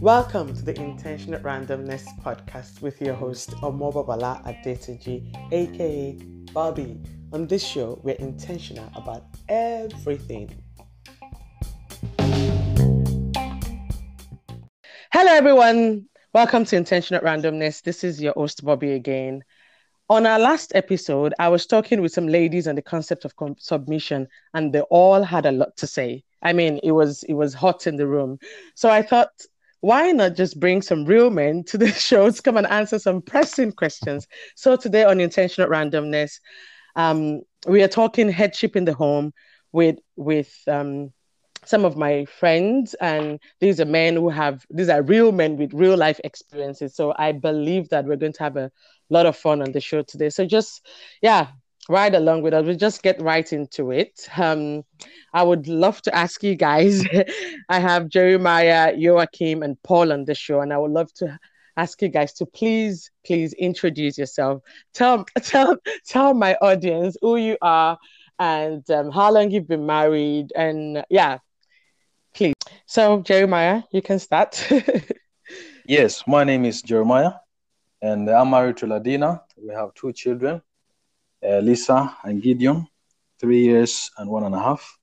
Welcome to the Intentional Randomness podcast with your host Omobabala Adeteji, aka Bobby. On this show, we're intentional about everything. Hello, everyone. Welcome to Intentional Randomness. This is your host Bobby again. On our last episode, I was talking with some ladies on the concept of com- submission, and they all had a lot to say. I mean, it was it was hot in the room. So I thought why not just bring some real men to the show to come and answer some pressing questions? So today on Intentional Randomness, um, we are talking headship in the home with with um, some of my friends, and these are men who have these are real men with real life experiences. So I believe that we're going to have a lot of fun on the show today. So just yeah, ride along with us. We'll just get right into it. Um, I would love to ask you guys. I have Jeremiah, Joachim, and Paul on the show, and I would love to ask you guys to please, please introduce yourself. Tell, tell, tell my audience who you are and um, how long you've been married, and yeah, please. So, Jeremiah, you can start. yes, my name is Jeremiah, and I'm married to Ladina. We have two children uh, Uh, Lisa and Gideon, three years and one and a half.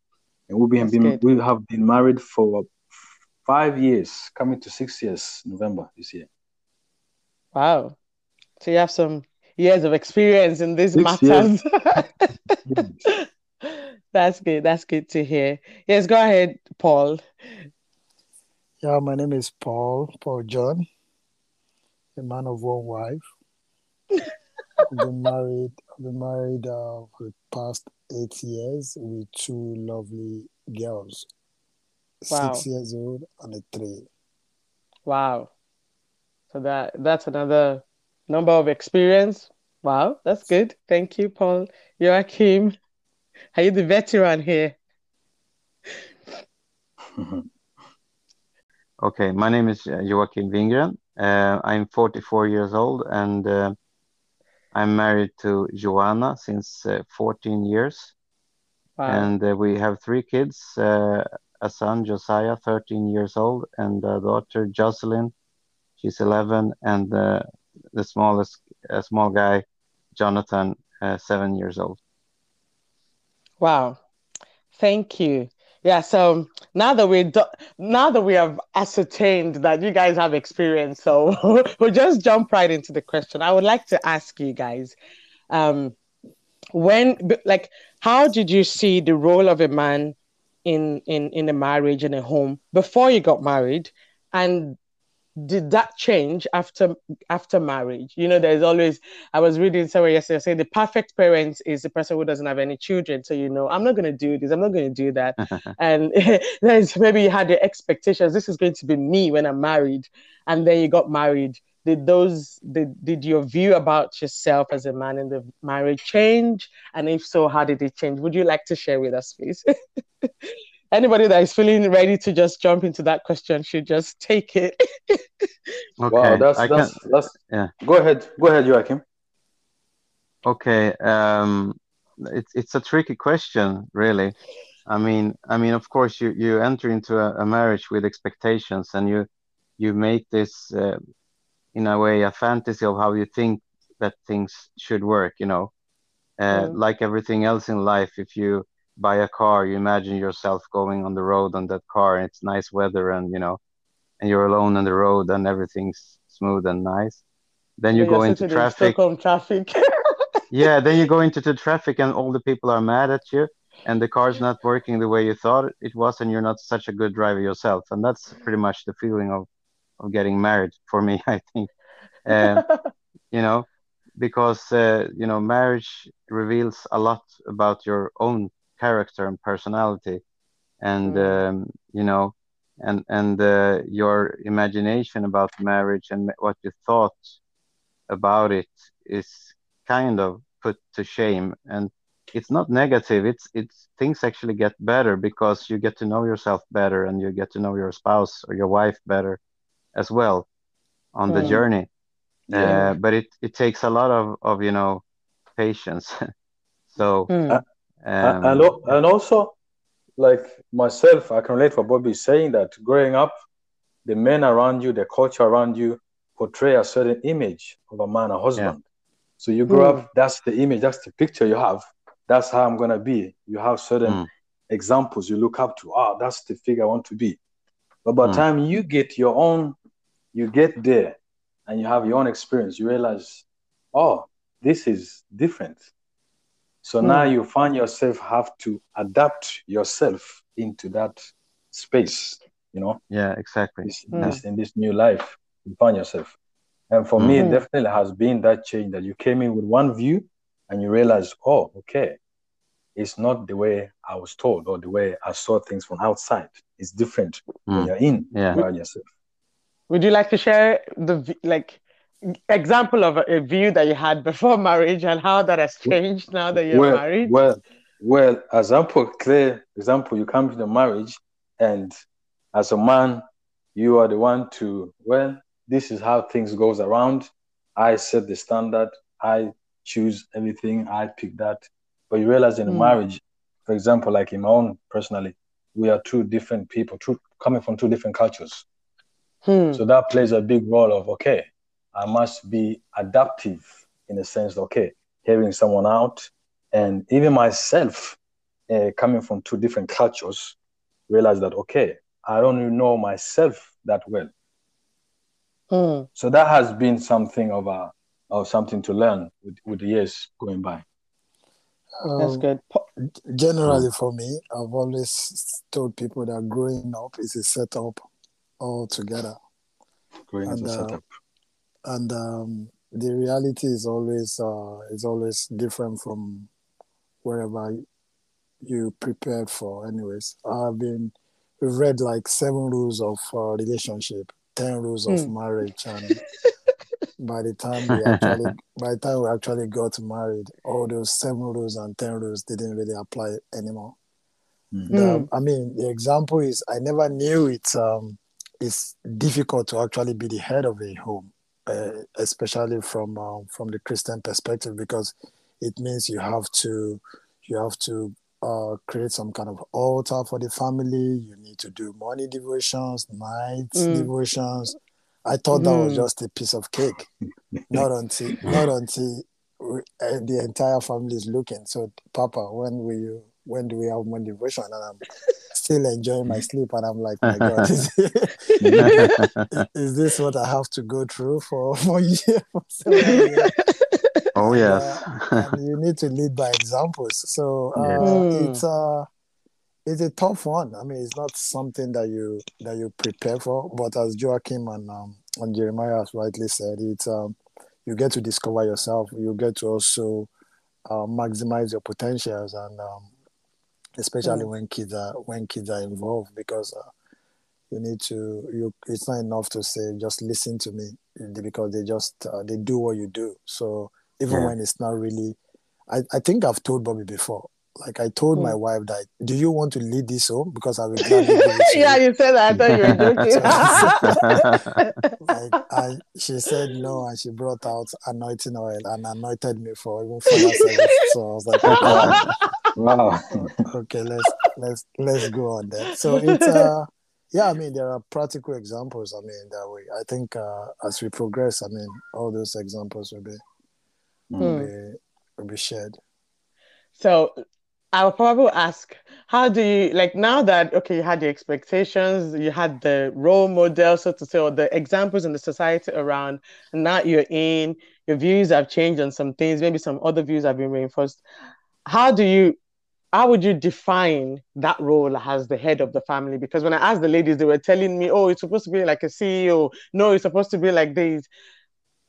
And we've been, been we have been married for five years, coming to six years, November this year. Wow. So you have some years of experience in these six matters. That's good. That's good to hear. Yes, go ahead, Paul. Yeah, my name is Paul, Paul John, a man of one wife. I've been married. I've been married uh, for the past eight years with two lovely girls, wow. six years old and a three. Wow. So that that's another number of experience. Wow, that's good. Thank you, Paul. Joachim, are you the veteran here? okay, my name is uh, Joachim Wingren. Uh, I'm 44 years old and uh, I'm married to Joanna since uh, 14 years. Wow. And uh, we have three kids uh, a son, Josiah, 13 years old, and a daughter, Jocelyn, she's 11, and uh, the smallest, a small guy, Jonathan, uh, seven years old. Wow. Thank you. Yeah, so now that we do, now that we have ascertained that you guys have experience, so we'll just jump right into the question. I would like to ask you guys, um, when like how did you see the role of a man in in in a marriage in a home before you got married, and did that change after after marriage? You know there's always i was reading somewhere yesterday saying the perfect parent is the person who doesn't have any children. So you know i'm not going to do this i'm not going to do that. And there's maybe you had the expectations this is going to be me when i'm married. And then you got married. Did those did, did your view about yourself as a man in the marriage change? And if so how did it change? Would you like to share with us please anybody that is feeling ready to just jump into that question should just take it. okay. Wow, that's I that's, can, that's yeah. Go ahead, go ahead, Joachim. Okay, um, it's it's a tricky question, really. I mean, I mean, of course, you you enter into a, a marriage with expectations, and you you make this uh, in a way a fantasy of how you think that things should work. You know, uh, mm. like everything else in life, if you buy a car, you imagine yourself going on the road on that car, and it's nice weather, and you know, and you're alone on the road, and everything's smooth and nice. Then you yeah, go into traffic. traffic. yeah, then you go into the traffic, and all the people are mad at you, and the car's not working the way you thought it was, and you're not such a good driver yourself. And that's pretty much the feeling of of getting married for me, I think. Uh, you know, because uh, you know, marriage reveals a lot about your own character and personality and mm. um, you know and and uh, your imagination about marriage and what you thought about it is kind of put to shame and it's not negative it's it's things actually get better because you get to know yourself better and you get to know your spouse or your wife better as well on mm. the journey yeah. uh, but it it takes a lot of of you know patience so mm. Um, and, and also like myself, I can relate what Bobby is saying that growing up, the men around you, the culture around you portray a certain image of a man, a husband. So you grow up, that's the image, that's the picture you have. That's how I'm gonna be. You have certain Mm. examples you look up to. Ah, that's the figure I want to be. But by the Mm. time you get your own, you get there and you have your own experience, you realize, oh, this is different. So now you find yourself have to adapt yourself into that space, you know, Yeah, exactly. this, Mm. this in this new life you find yourself. And for me, it Mhm. definitely has been that change that you came in with one view and you realize, oh, okay, it's not the way I was told or the way I saw things from outside. It's different when Mm. you're in Yeah. around yourself. Would you like to share the like example of a, view that you had before marriage and how that has changed now that you're well, married? Well, well, example, clear example, you come to the marriage and as a man, you are the one to, well, this is how things goes around. I set the standard. I choose everything. I pick that. But you realize in Mm. marriage, for example, like in my own personally, we are two different people, two, coming from two different cultures. Hmm. So that plays a big role of okay, I must be adaptive in the sense, okay, hearing someone out, and even myself, uh, coming from two different cultures, realize that okay, I don't even know myself that well. Hmm. So that has been something of a of something to learn with, with the years going by. That's Um, good. Po- Generally, for me, I've always told people that growing up is a setup altogether. Growing as a And, uh, setup. And um, the reality is always uh, is always different from wherever you prepared for. Anyways, I've been we've read like seven rules of uh, relationship, ten rules of Hmm. marriage, and by the time we actually by the time we actually got married, all those seven rules and ten rules didn't really apply anymore. Mm. The- I mean, the example is I never knew it's um, it's difficult to actually be the head of a home, uh, especially from um, from the Christian perspective, because it means you have to you have to uh, create some kind of altar for the family. You need to do morning devotions, night Mm. devotions. I thought that was Mm. just a piece of cake. Not until not until we, uh, the entire family is looking. So, Papa, when will you? When do we have morning devotion? And I'm still enjoying my sleep, and I'm like, my God, is, is this what I have to go through for for years? For years? oh yes. and you need to lead by examples. So uh, Yes. Mm. it's uh it's a tough one. I mean, it's not something that you that you prepare for. But as Joachim and um, and Jeremiah has rightly said, it's um, you get to discover yourself. You get to also uh, maximize your potentials, and um, especially Mm. when kids are when kids are involved, because uh, you need to you. It's not enough to say just listen to me because they just uh, they do what you do. So even Yeah. when it's not really, I, I think I've told Bobby before. Like I told my Mm. wife that, do you want to lead this home? Because I will gladly give it to yeah, you. you said that. I thought you were joking. Like I, she said no, and she brought out anointing oil and anointed me for even further service. So I was like, okay, Wow. okay, let's let's let's go on that. So it's uh yeah, I mean there are practical examples. I mean that we I think uh, as we progress, I mean all those examples will be will Hmm. be will be shared. So I will probably ask, how do you like now that okay, you had the expectations, you had the role model, so to say, or the examples in the society around, and now you're in, your views have changed on some things, maybe some other views have been reinforced. How do you how would you define that role as the head of the family? Because when I asked the ladies, they were telling me, oh, it's supposed to be like a CEO. No, it's supposed to be like this.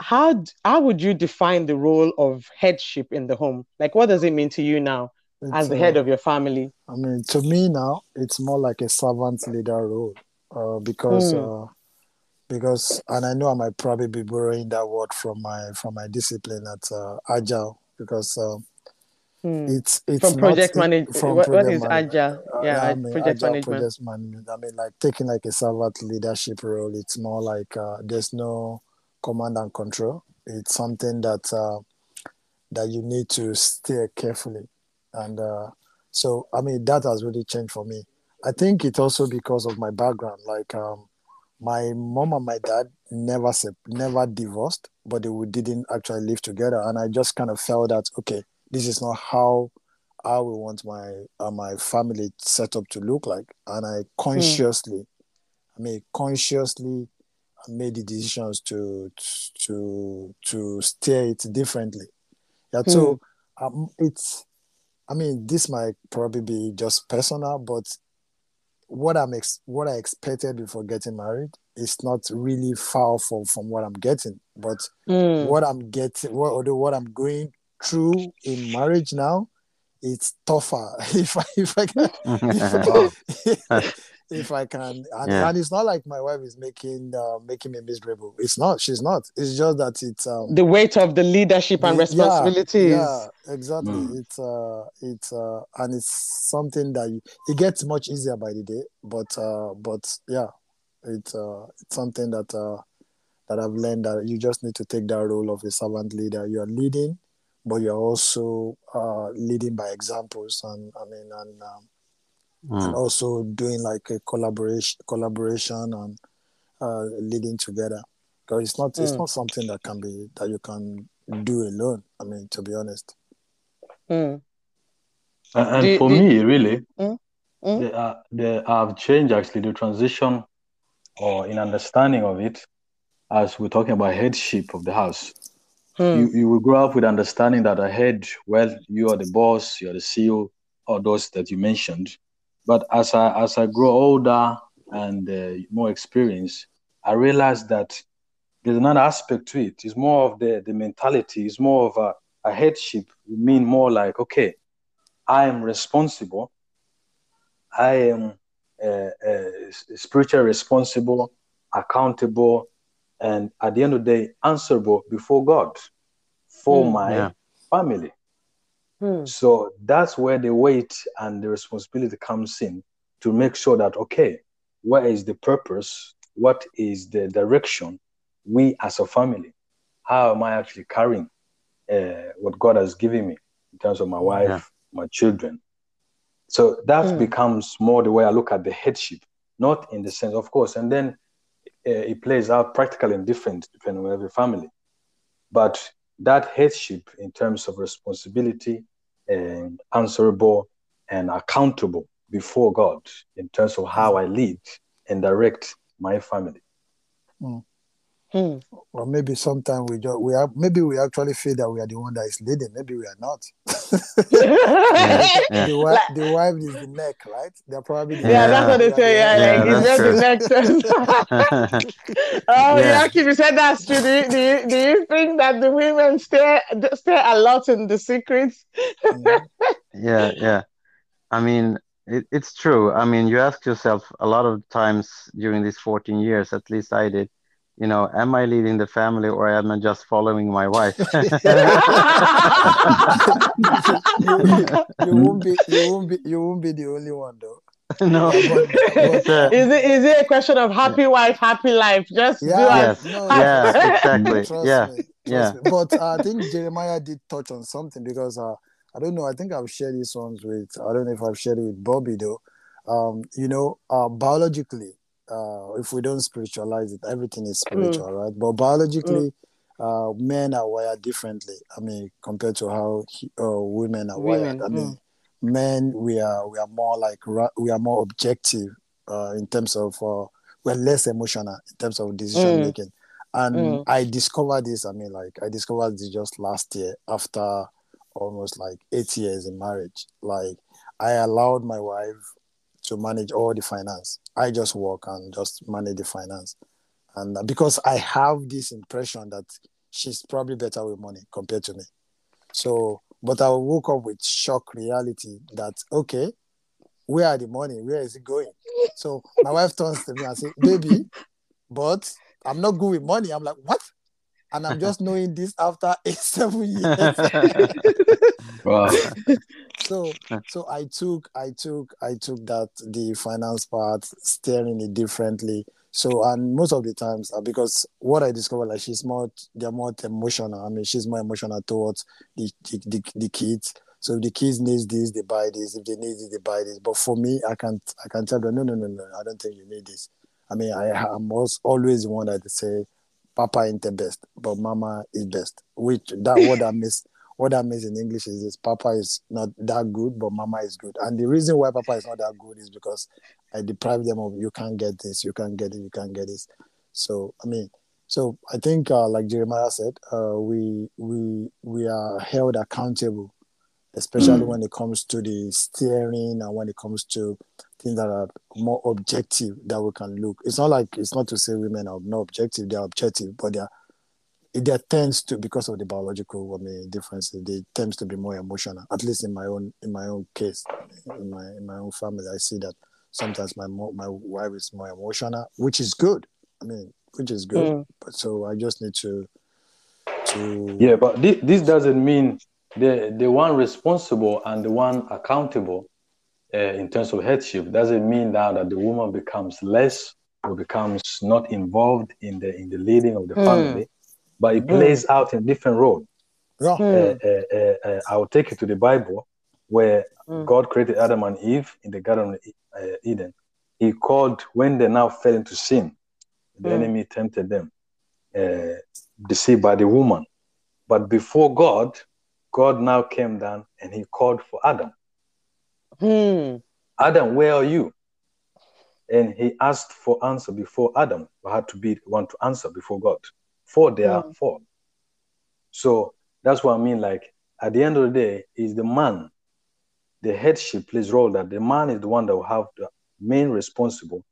How how would you define the role of headship in the home? Like, what does it mean to you now as It's, the uh, head of your family? I mean, to me now, it's more like a servant leader role, uh, because Hmm. uh, because, and I know I might probably be borrowing that word from my from my discipline at uh, Agile, because uh, Hmm. it's it's From project management, what, what is agile? Uh, yeah, I mean, project Agile management. project management. I mean, like taking like a servant leadership role. It's more like uh, there's no command and control. It's something that uh, that you need to steer carefully, and uh, So I mean that has really changed for me. I think it's also because of my background. Like um, my mom and my dad never never divorced, but they didn't actually live together, and I just kind of felt that okay, this is not how I would want my uh, my family setup to look like, and I consciously, mm. I mean consciously, made the decisions to to to steer it differently. Yeah, mm. so um, it's I mean, this might probably be just personal, but what I'm ex- what I expected before getting married is not really far from from what I'm getting. But mm. what I'm getting, what although what I'm going through in marriage now, it's tougher. if I if I can, if, if I can. And, yeah. and, it's not like my wife is making uh, making me miserable. It's not. She's not. It's just that it's um, the weight of the leadership and responsibilities. Yeah, yeah exactly. Mm. It's uh, it's uh, and it's something that you, it gets much easier by the day. But uh, but yeah, it's uh, it's something that uh, that I've learned that you just need to take that role of a servant leader. You are leading, but you're also uh, leading by examples. And I mean, and um, mm. and also doing like a collaboration collaboration and uh, leading together because it's not mm. it's not something that can be that you can do alone i mean to be honest mm. and, and do, for do, me really mm? Mm? They, are, they have changed actually the transition or in understanding of it as we're talking about headship of the house hmm. you, you will grow up with understanding that ahead well you are the boss you're the ceo or those that you mentioned but as I as I grow older and uh, more experienced, I realized that there's another aspect to it. It's more of the the mentality. It's more of a, a headship. You mean more like okay, I am responsible. I am uh, uh, spiritually responsible, accountable, and at the end of the day, answerable before God for mm, my yeah. family. Hmm. So that's where the weight and the responsibility comes in to make sure that, okay, what is the purpose? What is the direction we as a family? How am I actually carrying uh, what God has given me in terms of my wife, yeah. my children? So that mm. becomes more the way I look at the headship, not in the sense, of course, and then it plays out practically and different depending on every family. But that headship in terms of responsibility and answerable and accountable before God in terms of how I lead and direct my family. Mm. Hmm. Or maybe sometimes we just we are maybe we actually feel that we are the one that is leading. Maybe we are not. yeah, yeah. The, wife, the wife is the neck, right? They're probably the yeah, that's what they say. Yeah, yeah, like it's just the neck. oh yeah, Keep you said that's true. Do you, do you, do you think that the women stay stay a lot in the secrets? yeah, yeah. I mean, it, it's true. I mean, you ask yourself a lot of times during these 14 years, at least I did you know, am I leading the family or am I just following my wife? you, you, won't be, you won't be, you won't be the only one though. no, but, but, uh, is it is it a question of happy wife, happy life? Just yeah, yes, no, yeah, exactly, trust yeah, me, yeah. Me. But uh, I think Jeremiah did touch on something because uh, I don't know. I think I've shared these ones with. I don't know if I've shared it with Bobby though. Um, you know, uh, biologically, uh, if we don't spiritualize it, everything is hmm. spiritual, mm. right? But biologically, mm. uh, men are wired differently. I mean, compared to how he, uh, women are women. wired. I mean, mm. men we are we are more like we are more objective uh, in terms of uh, we're less emotional in terms of decision hmm. making. And. I discovered this. I mean, like I discovered this just last year after almost like eight years in marriage. Like I allowed my wife to manage all the finance. I just work and just manage the finance. And uh, because I have this impression that she's probably better with money compared to me. So, but I woke up with shock reality that, okay, where are the money? Where is it going? So my wife turns to me and says, baby, but I'm not good with money. I'm like, what? And I'm just knowing this after eight, seven years. wow so so i took i took i took that the finance part steering it differently so and most of the times uh, because what i discovered like she's more they're more emotional i mean she's more emotional towards the the, the, the kids So if the kids need this, they buy this. If they need this, they buy this. But for me, I can't I can tell them, no, no, no, no, I don't think you need this. I mean, I am always the one that say, Papa ain't the best, but Mama is best. Which that what I miss. what I means in English is this Papa is not that good, but Mama is good. And the reason why Papa is not that good is because I deprive them of you can't get this, you can't get it, you can't get this. So I mean, so I think uh, like Jeremiah said, uh, we we we are held accountable, especially mm. when it comes to the steering and when it comes to things that are more objective that we can look. It's not like it's not to say women are not objective; they are objective, but they are there tends to because of the biological I mean differences, they tends to be more emotional. At least in my own in my own case, in my in my own family, I see that sometimes my my wife is more emotional, which is good. I mean, which is good. Mm. But so I just need to to yeah, but this, this doesn't mean the the one responsible and the one accountable uh, in terms of headship doesn't mean now that the woman becomes less or becomes not involved in the in the leading of the mm. family, but it mm. plays out in different role. Yeah. Uh, uh, uh, I will take you to the Bible where mm. God created Adam and Eve in the Garden of uh, Eden. He called when they now fell into sin, the mm. enemy tempted them, uh, deceived by the woman. But before God, God now came down and he called for Adam. Hmm. Adam, where are you? And he asked for answer before Adam had to be one to answer before God for their hmm. fault. So that's what I mean. Like at the end of the day, is the man, the headship plays role that the man is the one that will have the main responsible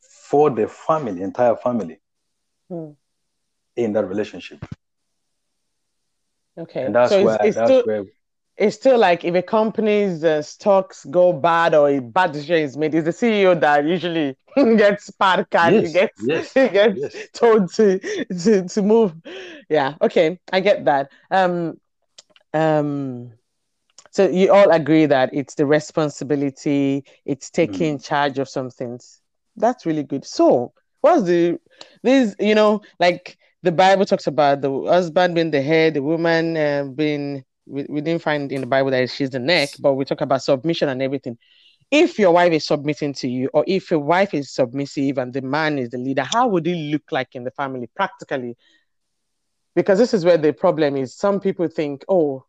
for the family, entire family, hmm. in that relationship. Okay, and that's so where it's, it's that's still, where it's still like if a company's uh, stocks go bad or a bad decision is made, it's the CEO that usually gets card, yes, gets yes, he gets yes. told to, to to move. Yeah, okay, I get that. Um, um, so you all agree that it's the responsibility, it's taking mm. charge of some things. That's really good. So, what's the this? You know, like the Bible talks about the husband being the head, the woman uh, being we, we didn't find in the Bible that she's the neck, but we talk about submission and everything. If your wife is submitting to you, or if your wife is submissive and the man is the leader, how would it look like in the family practically? Because this is where the problem is. Some people think, oh,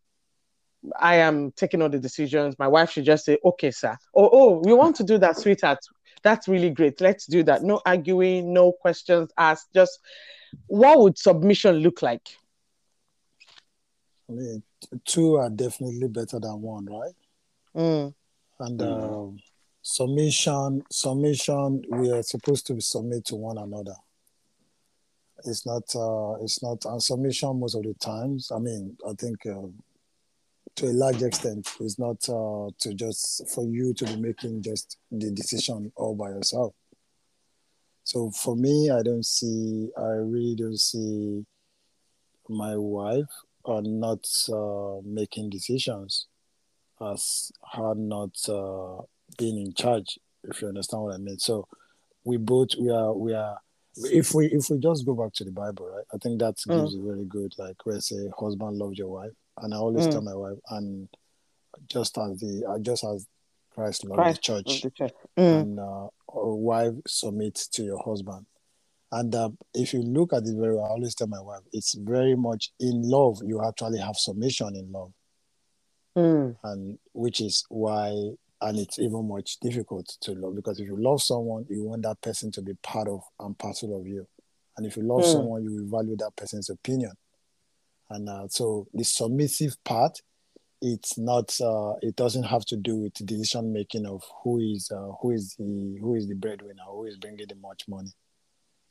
I am taking all the decisions. My wife should just say, okay, sir. Or, oh, we want to do that, sweetheart. That's really great. Let's do that. No arguing, no questions asked. Just what would submission look like? I mean, two are definitely better than one, right? Mm. And mm. submission, submission, we are supposed to submit to one another. It's not, uh, it's not, and submission most of the times. I mean, I think uh, to a large extent, it's not uh, to just for you to be making just the decision all by yourself. So for me, I don't see, I really don't see my wife are not uh, making decisions, as her not uh, being in charge. If you understand what I mean. So we both we are we are if we if we just go back to the Bible, right? I think that mm. gives mm. a very good like where say husband loves your wife, and I always mm. tell my wife, and just as the just as Christ loved Christ the church, the church. Mm. and uh, wife submit to your husband. And uh, if you look at it very well, I always tell my wife, it's very much in love. You actually have submission in love, mm. and which is why, and it's even much difficult to love because if you love someone, you want that person to be part of and parcel of you, and if you love mm. someone, you will value that person's opinion. And uh, so the submissive part, it's not. Uh, it doesn't have to do with decision making of who is uh, who is the who is the breadwinner, who is bringing the much money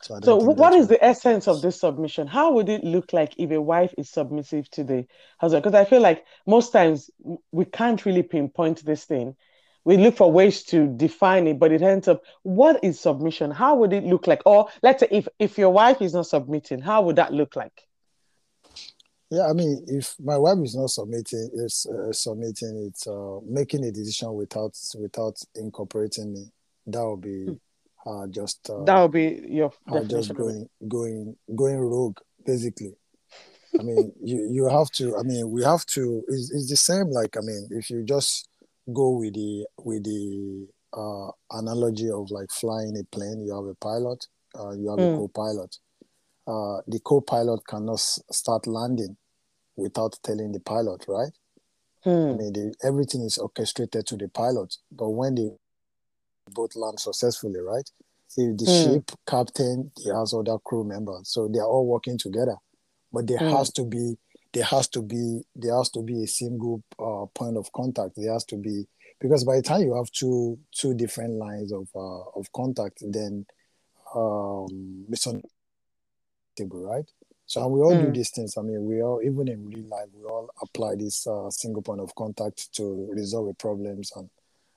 so, so what is the essence of this submission? How would it look like if a wife is submissive to the husband? Because I feel like most times we can't really pinpoint this thing. We look for ways to define it, but it ends up what is submission? How would it look like? Or let's say if if your wife is not submitting, how would that look like? Yeah, I mean, if my wife is not submitting, is uh, submitting, it's uh, making a decision without without incorporating me. That would be. Hmm uh, just uh, that would be your just going going going rogue basically I mean, you you have to. I mean, we have to. It's, it's the same. Like, I mean, if you just go with the with the uh, analogy of like flying a plane, you have a pilot, uh, you have Mm. a co-pilot. Uh, the co-pilot cannot s- start landing without telling the pilot, right? I Hmm. mean, the, everything is orchestrated to the pilot. But when they both land successfully, right? If the Hmm. ship captain, he has other crew members, so they are all working together. But there Hmm. has to be, there has to be, there has to be a single uh, point of contact. There has to be because by the time you have two two different lines of uh, of contact, then um, misunderstanding, right? So and we all do Mm. these things. I mean, we all even in real life, we all apply this uh, single point of contact to resolve problems and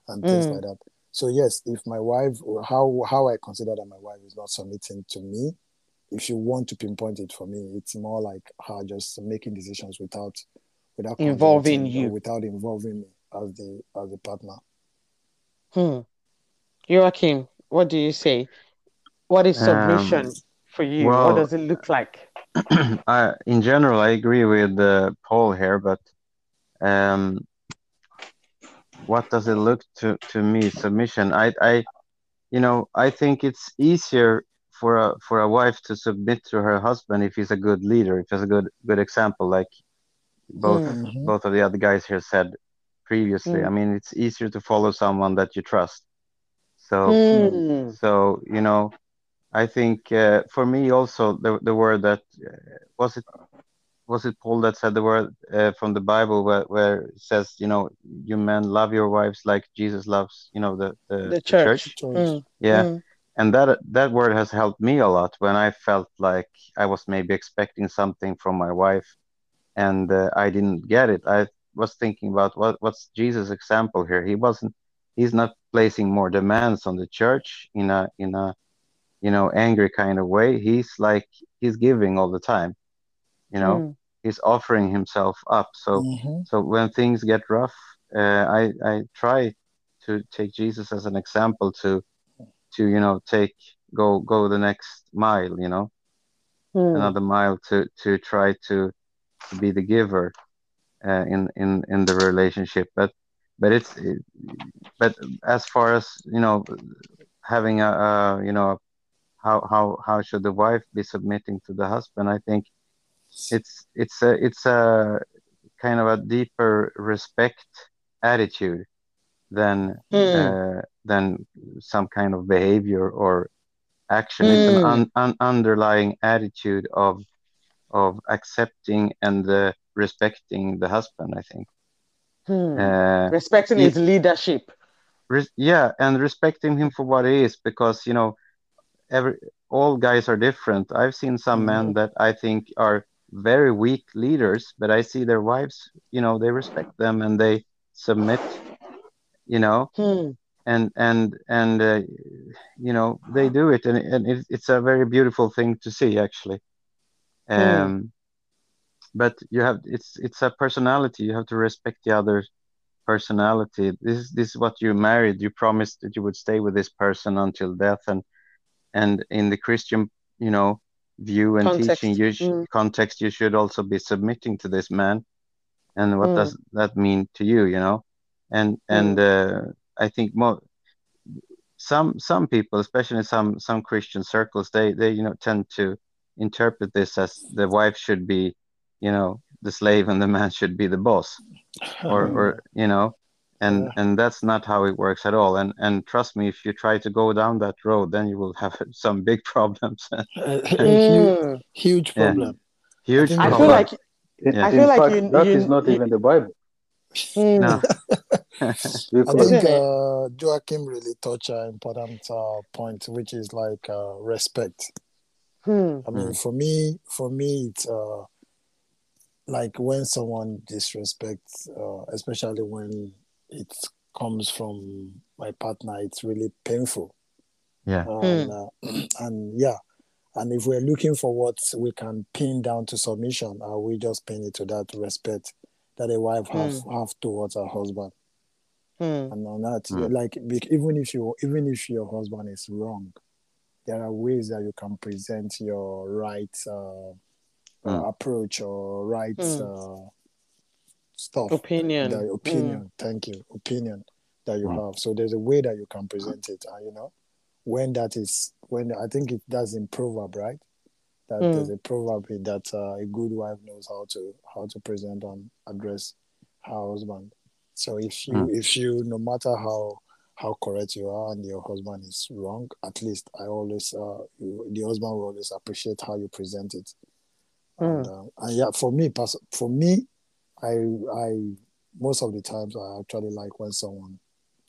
and things Mm. like that. So yes, if my wife, how how I consider that my wife is not submitting to me, if you want to pinpoint it for me, it's more like her just making decisions without without Involving you. without involving me as the as the partner. Hmm. Joachim, what do you say? What is submission Um, for you? What does it look like? I, in general, I agree with uh, Paul here, but um, what does it look to to me? Submission. I, I, you know, I think it's easier for a for a wife to submit to her husband if he's a good leader, if he's a good good example, like both Hmm. Mhm. both of the other guys here said previously. Hmm. I mean, it's easier to follow someone that you trust. So Hmm. so you know, I think uh, for me also the the word that uh, was it was it Paul that said the word uh, from the Bible where, where it says you know you men love your wives like Jesus loves you know the the, The the church. church Church. Hmm. yeah Hmm. and that that word has helped me a lot when I felt like I was maybe expecting something from my wife and uh, I didn't get it I was thinking about what what's Jesus example here he wasn't he's not placing more demands on the church in a in a you know angry kind of way he's like he's giving all the time you know Hmm. he's offering himself up so Mhm. so when things get rough uh, i i try to take jesus as an example to to you know take go go the next mile you know Hmm. another mile to to try to to be the giver uh, in in in the relationship but but it's it, but as far as you know having a, a you know how how how should the wife be submitting to the husband i think it's it's a it's a kind of a deeper respect attitude than Hmm. uh, than some kind of behavior or action it's an Hmm. un, un, underlying attitude of of accepting and uh, respecting the husband i think Hmm. uh, Respecting e- his leadership. yeah and respecting him for what he is because you know every all guys are different. I've seen some men Mhm. that i think are very weak leaders but i see their wives you know they respect them and they submit you know Hmm. and and and uh, you know they do it. And, and it, it's a very beautiful thing to see actually. Hmm. um but you have it's it's a personality. You have to respect the other personality. This is this is what you married. You promised that you would stay with this person until death. And and in the christian you know view and teaching Context. you sh- Hmm. context you should also be submitting to this man and what Hmm. does that mean to you you know and Hmm. and uh, i think more some some people especially in some some christian circles they they you know tend to interpret this as the wife should be you know the slave and the man should be the boss or or you know and Yeah. and that's not how it works at all and and trust me if you try to go down that road then you will have some big problems A, a huge, Hmm. huge problem. I huge I the feel problem like yeah I in feel like fact, you that is you, not you even the Bible hmm. no I think Isn't uh, Joachim really touched an important uh, point, which is like uh, respect. Hmm. I mean, Mm, for me, for me, it's uh, like when someone disrespects, uh, especially when it comes from my partner, it's really painful. yeah And Hmm. uh, and yeah, and if we're looking for what we can pin down to submission, are we just pin it to that respect that a wife have Hmm. have towards her husband. Hmm. And on that, mm, like even if you even if your husband is wrong, there are ways that you can present your right uh, uh, approach or right Mm. uh, stuff. Opinion. The Mm. opinion. Thank you. Opinion that you Mm. have. So there's a way that you can present it, and you know, when that is when I think it does in proverb, right? That Mm. there's a proverb in that uh, a good wife knows how to how to present and address her husband. So if you Mm. if you no matter how how correct you are and your husband is wrong, at least I always uh you, the husband will always appreciate how you present it. And, uh, and yeah, for me, for me, I I most of the times I actually like when someone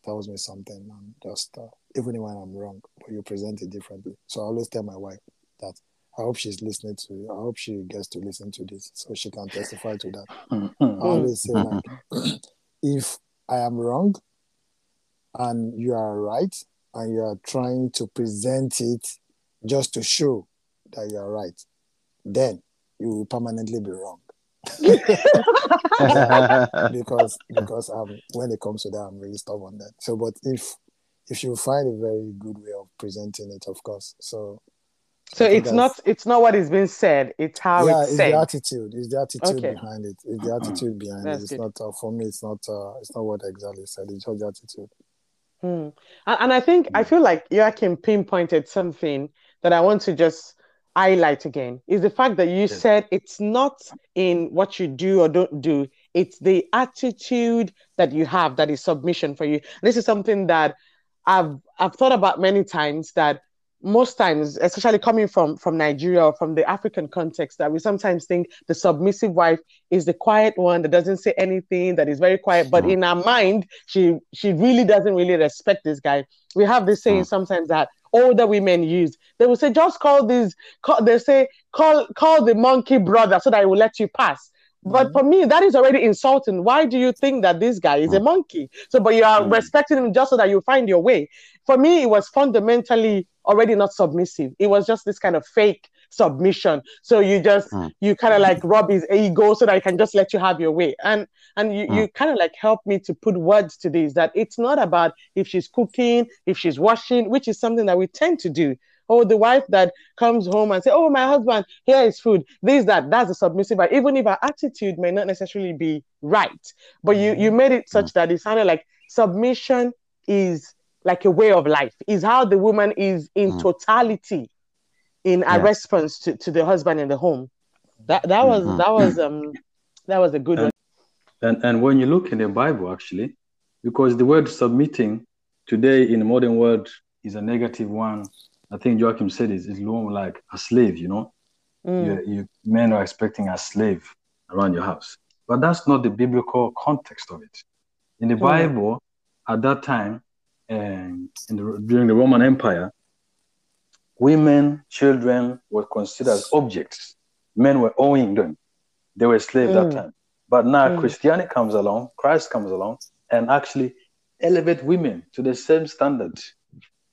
tells me something and just uh, even when I'm wrong, but you present it differently. So I always tell my wife that I hope she's listening to. I hope she gets to listen to this so she can testify to that. I Mhm. always say like, if I am wrong and you are right, and you are trying to present it just to show that you are right, then you will permanently be wrong. because because um when it comes to that I'm really stubborn that So but if if you find a very good way of presenting it, of course. So So it's not it's not what is being said, it's how yeah, it's it's said. the attitude. It's the attitude Okay. behind it. It's the attitude behind That's it. It's good. not uh, for me. It's not. Uh, it's not what exactly said. It's just the attitude. Hmm. And, and I think I feel like Joachim pinpointed something that I want to just highlight again is the fact that you said it's not in what you do or don't do, it's the attitude that you have that is submission for you. This is something that I've I've thought about many times that most times, especially coming from from Nigeria or from the African context, that we sometimes think the submissive wife is the quiet one that doesn't say anything, that is very quiet, but in her mind, she she really doesn't really respect this guy. We have this saying Mm. sometimes that older women use. They will say, just call this, call, they say, call call the monkey brother so that he will let you pass. But Mhm. for me, that is already insulting. Why do you think that this guy is a Mm. monkey? So, but you are Mm. respecting him just so that you find your way. For me, it was fundamentally already not submissive. It was just this kind of fake submission. So you just Mm. you kind of like rub his ego so that he can just let you have your way. And and you, you kind of like help me to put words to this that it's not about if she's cooking, if she's washing, which is something that we tend to do. Oh, the wife that comes home and say, "Oh, my husband, here is food." This, that, that's a submissive. But even if our attitude may not necessarily be right, but you you made it such that it sounded like submission is like a way of life. Is how the woman is in Mm. totality in a response to, to the husband in the home. That that was Mhm. that was um that was a good one. And and when you look in the Bible, actually, because the word submitting today in the modern world is a negative one. I think Joachim said it is more like a slave, you know. Mm. You, you men are expecting a slave around your house. But that's not the biblical context of it. In the Mm. Bible, at that time, um, in the, during the Roman Empire, women, children were considered as objects. Men were owning them. They were slaves that Mm. time. But now Mm. Christianity comes along, Christ comes along, and actually elevate women to the same standard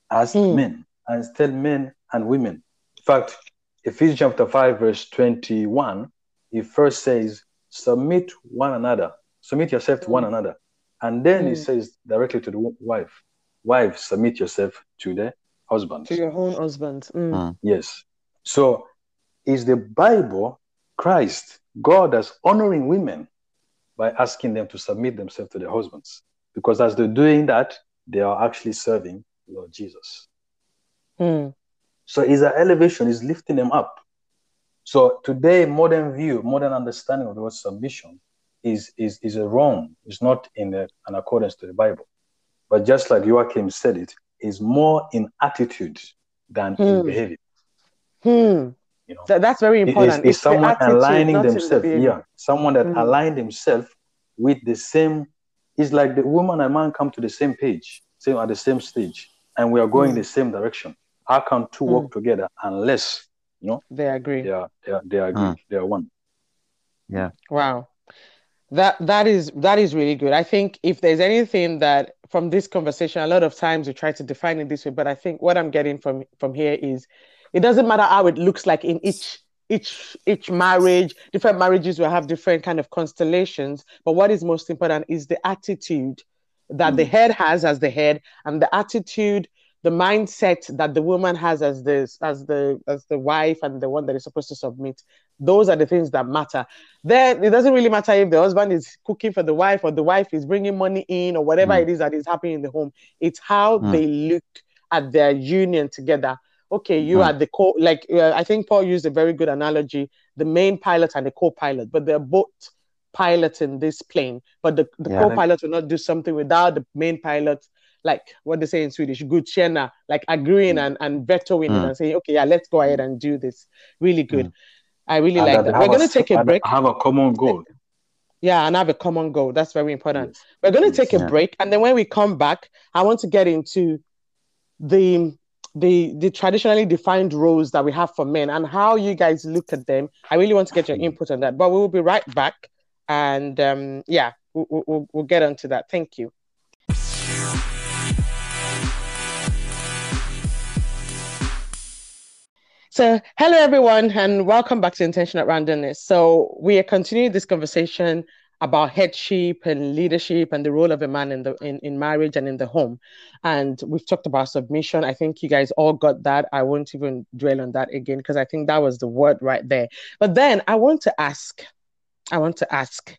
as Mm. men, and tell men and women. In fact, Ephesians chapter 5, verse 21, he first says, Submit one another, submit yourself to one Mm. another. And then it Mm. says directly to the wife, Wives, submit yourself to the husband. To your own husband. Mm. Mm. Yes. So is the Bible Christ, God as honoring women by asking them to submit themselves to their husbands? Because as they're doing that, they are actually serving Lord Jesus. Mm. So is an elevation, is lifting them up. So today, modern view, modern understanding of the word submission is is is a wrong. It's not in the, an accordance to the Bible. But just like Joachim said it, is more in attitude than in Hmm. behavior. Hmm. You know. That, that's very important. is It's the someone attitude, aligning not in the themselves, behavior. yeah, someone that Mm. aligned themselves with the same. It's like the woman and man come to the same page, same at the same stage, and we are going Mm. the same direction. How can two work together unless you know They agree. they are they are they are Mm. they are one? Yeah. Wow. That that is that is really good. I think if there's anything that from this conversation, a lot of times we try to define it this way, but I think what I'm getting from from here is it doesn't matter how it looks like in each each each marriage, different marriages will have different kind of constellations, but what is most important is the attitude that the Mm. head has as the head and the attitude the mindset that the woman has as the as the as the wife and the one that is supposed to submit those are the things that matter. Then it doesn't really matter if the husband is cooking for the wife or the wife is bringing money in or whatever Mm. it is that is happening in the home. It's how Mm. they look at their union together. Okay, you Mm. are the co like uh, I think Paul used a very good analogy, the main pilot and the co-pilot, but they're both piloting this plane, but the, the Yeah. co-pilot will not do something without the main pilot, like what they say in Swedish, godkänna, like agreeing Mm. and, and vetoing Mm. and saying, okay, yeah, let's go ahead and do this. Really good. I really And like that. We're going to take a break. Have a common goal. Yeah, and have a common goal. That's very important. Yes. We're going to Yes. take a break, and then when we come back, I want to get into the the the traditionally defined roles that we have for men and how you guys look at them. I really want to get your input on that. But we will be right back, and um, yeah, we'll, we'll, we'll get onto that. Thank you. So, hello everyone, and welcome back to Intentional Randomness. So, we are continuing this conversation about headship and leadership and the role of a man in the in, in marriage and in the home. And we've talked about submission. I think you guys all got that. I won't even dwell on that again because I think that was the word right there. But then I want to ask, I want to ask,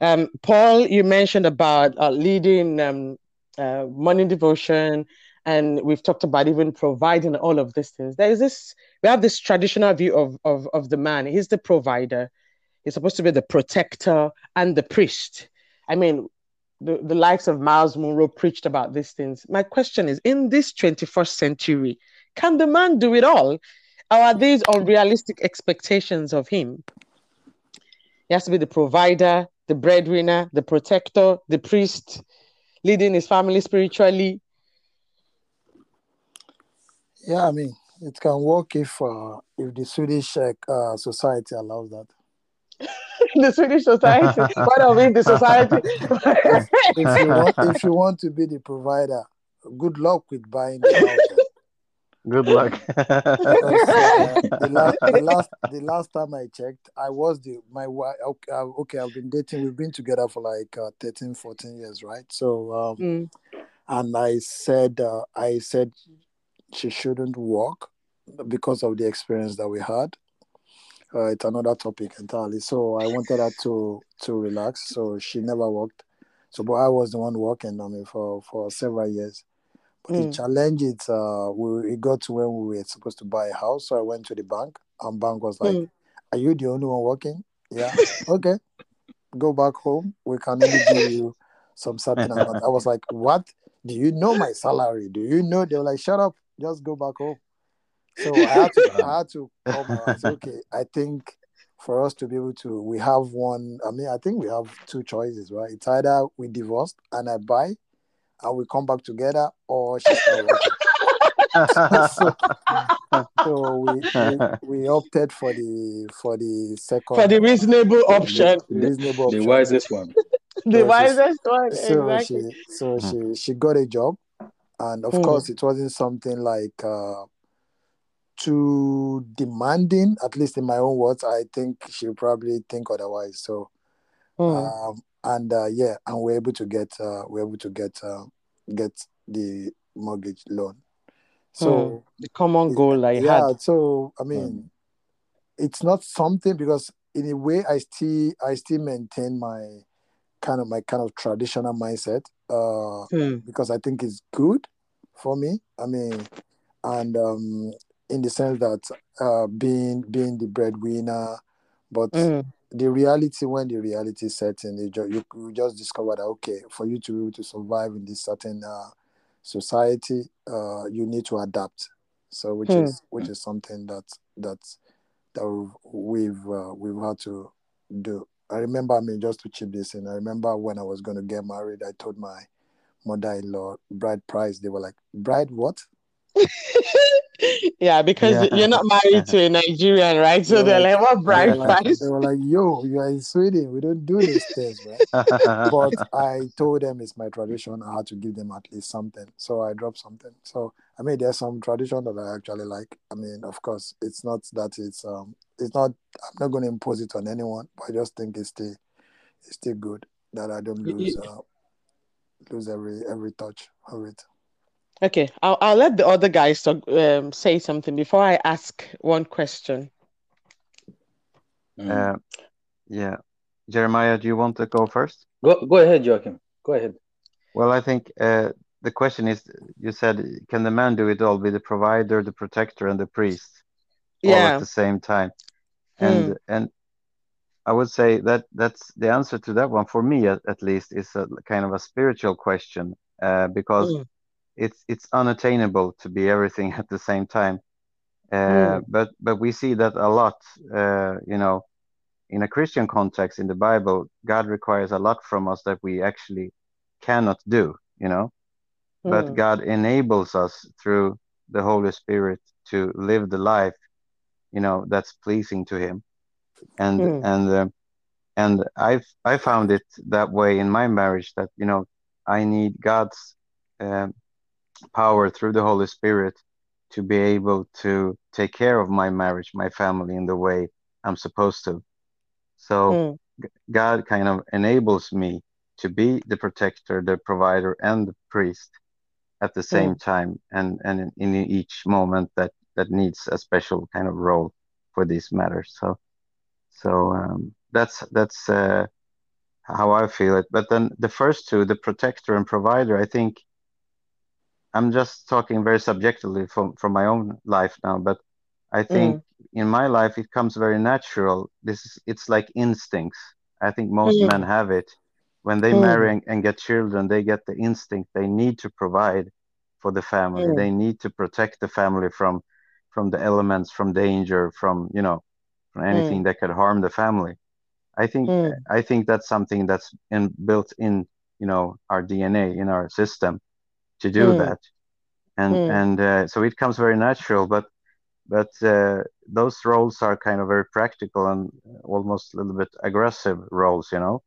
um, Paul, you mentioned about uh, leading um, uh, morning devotion, and we've talked about even providing all of these things. There is this, we have this traditional view of, of, of the man. He's the provider, he's supposed to be the protector and the priest. I mean, the, the likes of Myles Munroe preached about these things. My question is in this 21st century, can the man do it all? Or are these unrealistic expectations of him? He has to be the provider, the breadwinner, the protector, the priest, leading his family spiritually. Yeah, I mean, it can work if uh, if the Swedish uh, uh, society allows that. the Swedish society, what of it, the society. If you want, if you want to be the provider, good luck with buying the house. Good luck. Because, uh, the, last, the last the last time I checked, I was the my wife. Okay, uh, okay, I've been dating. We've been together for like uh, 13, 14 years, right? So, um, Mm, and I said, uh, I said she shouldn't work because of the experience that we had. Uh, it's another topic entirely. So I wanted her to to relax. So she never worked. So, but I was the one working. I mean, for for several years. But the Mm. challenge is, uh, we it got to when we were supposed to buy a house. So I went to the bank, and bank was like, Mm. "Are you the only one working?" Yeah. okay. Go back home. We can only give you some certain amount. I was like, "What? Do you know my salary? Do you know?" They were like, "Shut up. Just go back home." So I had to, I had to come out and say, "Okay, I think." For us to be able to, we have one. I mean, I think we have two choices, right? It's either we divorce and I buy, and we come back together, or she start working. so, so we, we we opted for the for the second For the reasonable option, the reasonable The option. wisest one. the So wisest one, So exactly. she so she she got a job, and of Mm. course it wasn't something like uh, too demanding. At least in my own words, I think she'll probably think otherwise. So Mm. um, and uh, yeah, and we're able to get uh, we're able to get uh, get the mortgage loan. So the common goal you yeah, had. so I mean, it's not something because in a way I still I still maintain my kind of my kind of traditional mindset uh, Mm. because I think it's good for me. I mean, and um, in the sense that uh, being being the breadwinner, but Mm. the reality when the reality sets in, you, you, just discover that okay, for you to be able to survive in this certain uh, society, uh, you need to adapt. So which Hmm. is which is something that that that we've uh, we've had to do. I remember, I mean, just to chip this in, I remember when I was going to get married, I told my mother-in-law bride price. They were like, "Bride what?" yeah, because Yeah. you're not married to a Nigerian, right? So They they're were like, what bride like, price? they were like, "Yo, you are in Sweden. We don't do these things, man." but I told them it's my tradition. I had to give them at least something. So I dropped something. So I mean, there's some tradition that I actually like. I mean, of course, it's not that it's um, it's not. I'm not going to impose it on anyone, but I just think it's still, it's still good that I don't lose uh, lose every every touch of it. Okay, I'll, I'll let the other guys talk, um, say something before I ask one question. Mm. Uh, yeah, Jeremiah, do you want to go first? Go go ahead, Joachim. Go ahead. Well, I think uh, the question is, you said, can the man do it all, be the provider, the protector, and the priest, all Yeah. at the same time? And and I would say that that's the answer to that one for me, at, at least, is a kind of a spiritual question, uh, because Mm. It's it's unattainable to be everything at the same time. Uh, Mm. But but we see that a lot, uh, you know, in a Christian context in the Bible, God requires a lot from us that we actually cannot do, you know. But Mm. God enables us through the Holy Spirit to live the life, you know, that's pleasing to Him. And Mm. and uh, and I've I found it that way in my marriage that you know I need God's um, power through the Holy Spirit to be able to take care of my marriage, my family in the way I'm supposed to. So Mm. God kind of enables me to be the protector, the provider, and the priest at the same time, and and in each moment that that needs a special kind of role for these matters. So so um, that's that's uh, how I feel it. But then the first two, the protector and provider, I think I'm just talking very subjectively from from my own life now, but I think in my life it comes very natural. This is it's like instincts. I think most Mm. men have it. When they Mm. marry and, and get children, they get the instinct they need to provide for the family. Mm. They need to protect the family from from the elements, from danger, from you know, from anything that could harm the family. I think Mm. I think that's something that's in, built in, you know, our DNA in our system to do Mm. that, and Mm. and uh, so it comes very natural. But but uh, those roles are kind of very practical and almost a little bit aggressive roles, you know,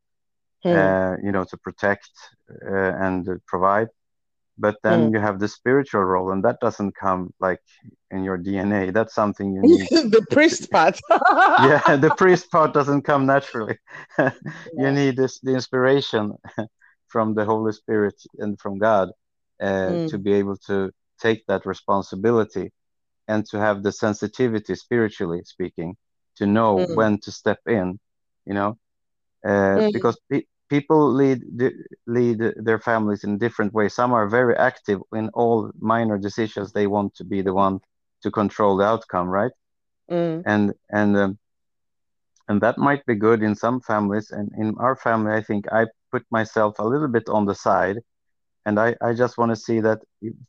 Mm. uh, you know, to protect uh, and provide. But then Mm. you have the spiritual role, and that doesn't come like in your DNA. That's something you need. the priest part. yeah, the priest part doesn't come naturally. you need this the inspiration from the Holy Spirit and from God Mm. to be able to take that responsibility and to have the sensitivity, spiritually speaking, to know Mm. when to step in. You know, uh, Mm. because pe- people lead lead their families in different ways. Some are very active in all minor decisions. They want to be the one to control the outcome, right? Mm. and and um, and that might be good in some families and in our family i think i put myself a little bit on the side and i i just want to see that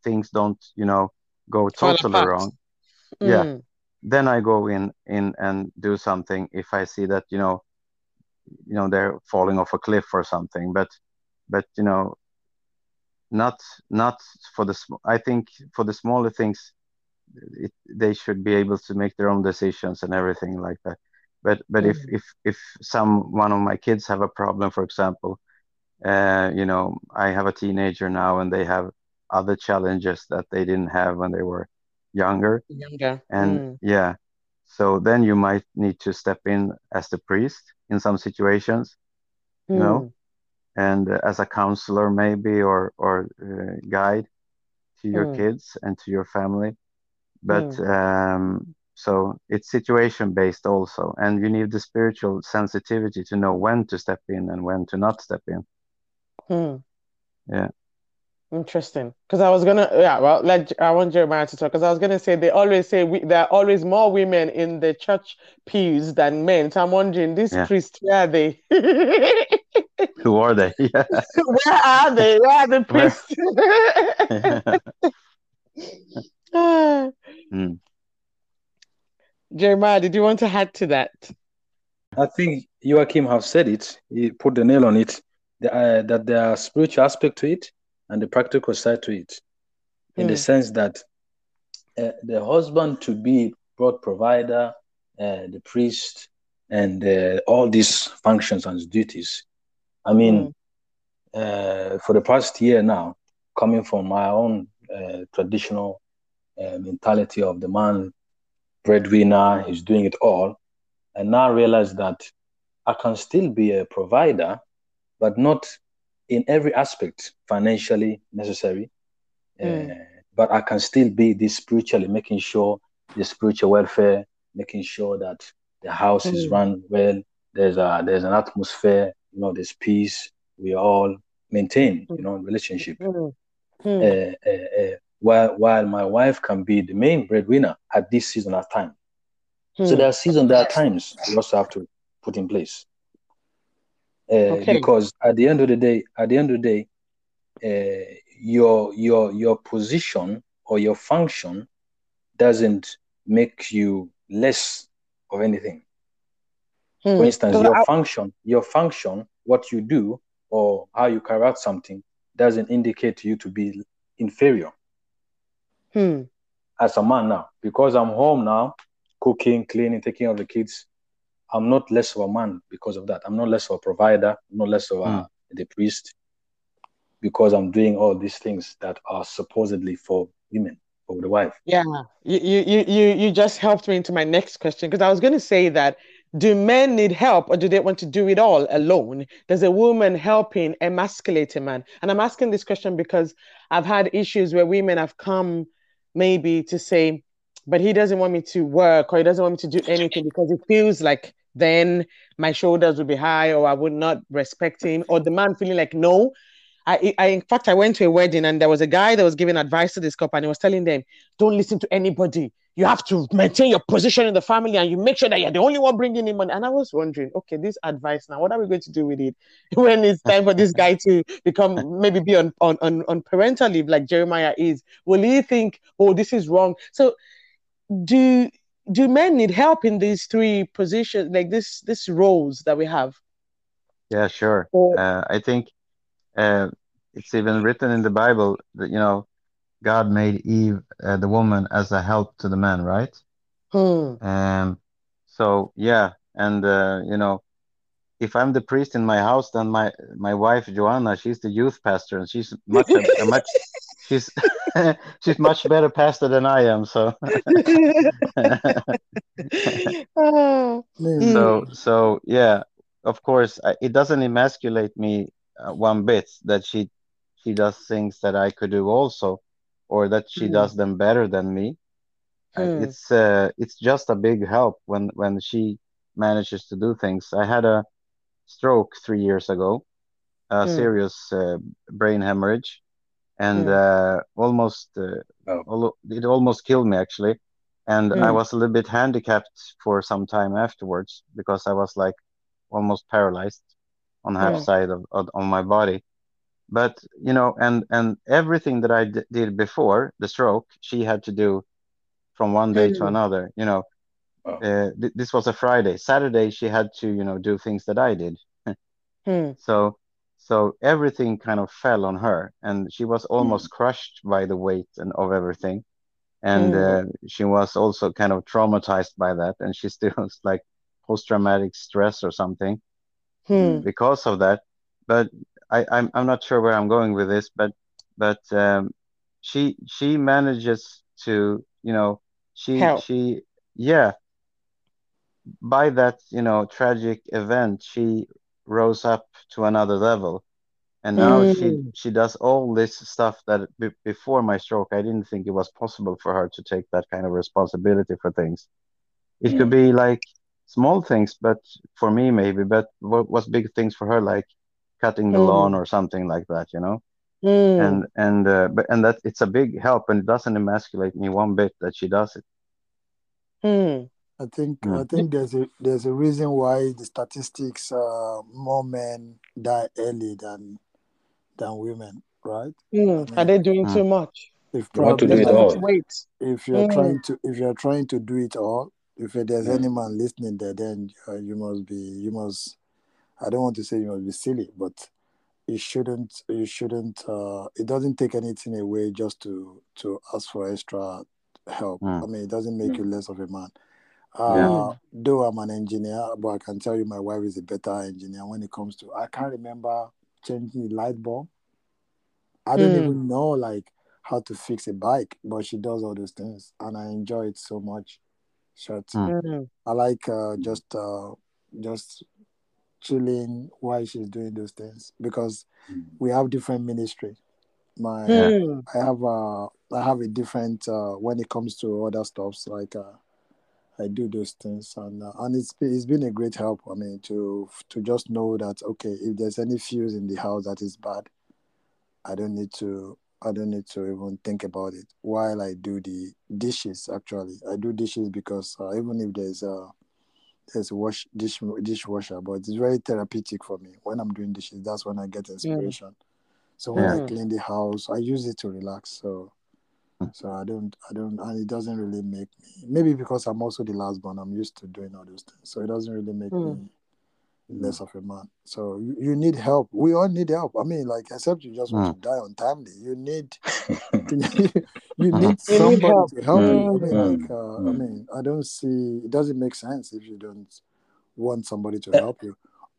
things don't you know go totally apart. wrong yeah Mm. then i go in in and do something if i see that you know you know they're falling off a cliff or something but but you know not not for the sm- i think for the smaller things it, they should be able to make their own decisions and everything like that but but if Mm. if if some one of my kids have a problem for example uh you know i have a teenager now and they have other challenges that they didn't have when they were younger Younger. and Mm. yeah so then you might need to step in as the priest in some situations you know Mm. and uh, as a counselor maybe or or uh, guide to your Mm. kids and to your family but um, so it's situation based also and you need the spiritual sensitivity to know when to step in and when to not step in Mm. Yeah. Interesting. Because I was gonna, yeah, well, let I want Jeremiah to talk. Because I was gonna say they always say we, there are always more women in the church pews than men. So I'm wondering, these Yeah. priests, where are they? who are they yeah Where are they? Where are the Where- priests? Ah. Mm. Jeremiah, did you want to add to that? I think Joachim have said it. He put the nail on it. The, uh, that there are spiritual aspect to it and the practical side to it, in the Mm. sense that uh, the husband to be broad provider, uh, the priest, and uh, all these functions and duties. I mean, uh, for the past year now, coming from my own uh, traditional uh, mentality of the man breadwinner, he's doing it all, and now realize that I can still be a provider, but not in every aspect financially necessary. Mm. Uh, but I can still be this spiritually, making sure the spiritual welfare, making sure that the house is Mm. run well. There's a there's an atmosphere. You know, there's peace. We all maintain. You know, relationship. Mm. Uh, Mm. uh, while while my wife can be the main breadwinner at this season at time. So Mm. there are seasons, there are times we also have to put in place. Uh, Okay. Because at the end of the day, at the end of the day, uh, your your your position or your function doesn't make you less of anything. For Mm. instance, So your I- function, your function, what you do or how you carry out something doesn't indicate you to be inferior Hmm. as a man now. Because I'm home now, cooking, cleaning, taking care of the kids, I'm not less of a man because of that. I'm not less of a provider, I'm not less of a, Mm. the priest, because I'm doing all these things that are supposedly for women, for the wife. Yeah, you you you you you just helped me into my next question because I was going to say that do men need help or do they want to do it all alone? Does a woman helping emasculate a man? And I'm asking this question because I've had issues where women have come maybe to say, but he doesn't want me to work or he doesn't want me to do anything because it feels like then my shoulders would be high or I would not respect him or the man feeling like no. I, I in fact I went to a wedding and there was a guy that was giving advice to this couple and he was telling them don't listen to anybody. You have to maintain your position in the family and you make sure that you're the only one bringing in money. And I was wondering, okay, this advice now, what are we going to do with it when it's time for this guy to become maybe be on, on, on, on parental leave like Jeremiah is? Will he think, oh, this is wrong? So do do men need help in these three positions, like this this roles that we have? Yeah, sure. Uh, I think uh, it's even written in the Bible that, you know, God made Eve, uh, the woman, as a help to the man, right? hmm, Um, so yeah, and uh, you know, if I'm the priest in my house, then my my wife Joanna, she's the youth pastor, and she's much a, a much she's she's much better pastor than I am. So Ah, Mm. so so yeah, of course, I, it doesn't emasculate me uh, one bit that she she does things that I could do also, or that she Mm. does them better than me. Hmm. It's uh, it's just a big help when when she manages to do things. I had a stroke three years ago, a Hmm. serious uh, brain hemorrhage, and uh, almost uh, Oh. it almost killed me actually. And I Hmm. was a little bit handicapped for some time afterwards because I was like almost paralyzed on half Hmm. side of, of on my body. But you know, and and everything that I d did before the stroke, she had to do from one day to Hmm. another. You know, Oh. uh, th this was a Friday. Saturday, she had to, you know, do things that I did. Hmm. So, so everything kind of fell on her, and she was almost crushed by the weight and of everything. And Hmm. uh, she was also kind of traumatized by that, and she still was like post-traumatic stress or something Hmm. because of that. But I, I'm I'm not sure where I'm going with this, but but um, she she manages to, you know, she Help. she yeah, by that, you know, tragic event, she rose up to another level. And now she Hmm. she does all this stuff that b before my stroke, I didn't think it was possible for her to take that kind of responsibility for things. It could be like small things, but for me maybe, but what was big things for her, like cutting the lawn Hmm. or something like that, you know? Hmm. And and uh, but and that it's a big help and it doesn't emasculate me one bit that she does it. Hmm. I think Mm. I think there's a there's a reason why the statistics uh more men die early than than women, right? Hmm. I Are they doing Mm. too much? if You want to probably do Just it want like to all. wait. if you're Hmm. trying to if you're trying to do it all, if there's Mm. any man listening there, then uh, you must be you must. I don't want to say you must be silly, but you shouldn't you shouldn't. Uh, it doesn't take anything away just to to ask for extra help. Mm. I mean, it doesn't make Mm. you less of a man. Yeah. Uh, though I'm an engineer, but I can tell you my wife is a better engineer when it comes to. I can't remember changing the light bulb. I don't Hmm. even know like how to fix a bike, but she does all those things, and I enjoy it so much. Short. Mm. I like uh, just uh, just chilling while she's doing those things because Mm. we have different ministry. My Yeah. Hmm. I have a I have a different uh when it comes to other stuffs like uh I do those things, and uh, and it's been, it's been a great help. I mean, to to just know that okay, if there's any fuse in the house that is bad, I don't need to I don't need to even think about it while I do the dishes. Actually, I do dishes because uh, even if there's a there's a wash dish dishwasher, but it's very therapeutic for me when I'm doing dishes. That's when I get inspiration. Mm. So when Mm. I clean the house, I use it to relax. So so I don't I don't and it doesn't really make me maybe because I'm also the last born, I'm used to doing all those things. So it doesn't really make Mm. me less of a man. So you, you need help. We all need help. I mean, like except you just want to die untimely. You need you need You need somebody help. to help you. I mean, Mm. like uh, I Mm. mean, I don't see it doesn't make sense if you don't want somebody to help you.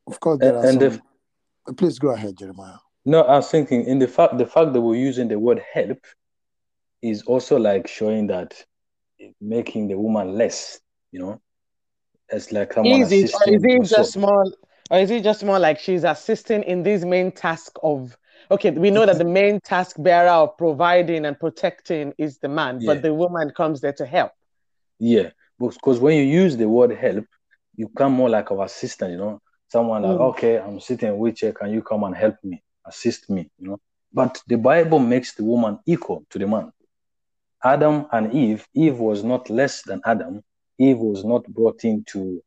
Of course, there are and some. the, Please go ahead, Jeremiah. no, I was thinking in the fact the fact that we're using the word help is also like showing that making the woman less, you know, it's like someone Is it, or is it also. just more, or is it just more like she's assisting in this main task of? Okay, we know that the main task bearer of providing and protecting is the man, Yeah. but the woman comes there to help. Yeah, because when you use the word help, you come more like our assistant, you know, someone like, Mm. okay, I'm sitting in a wheelchair, can you come and help me, assist me, you know? But the Bible makes the woman equal to the man. Adam and Eve, Eve was not less than Adam. Eve was not brought in to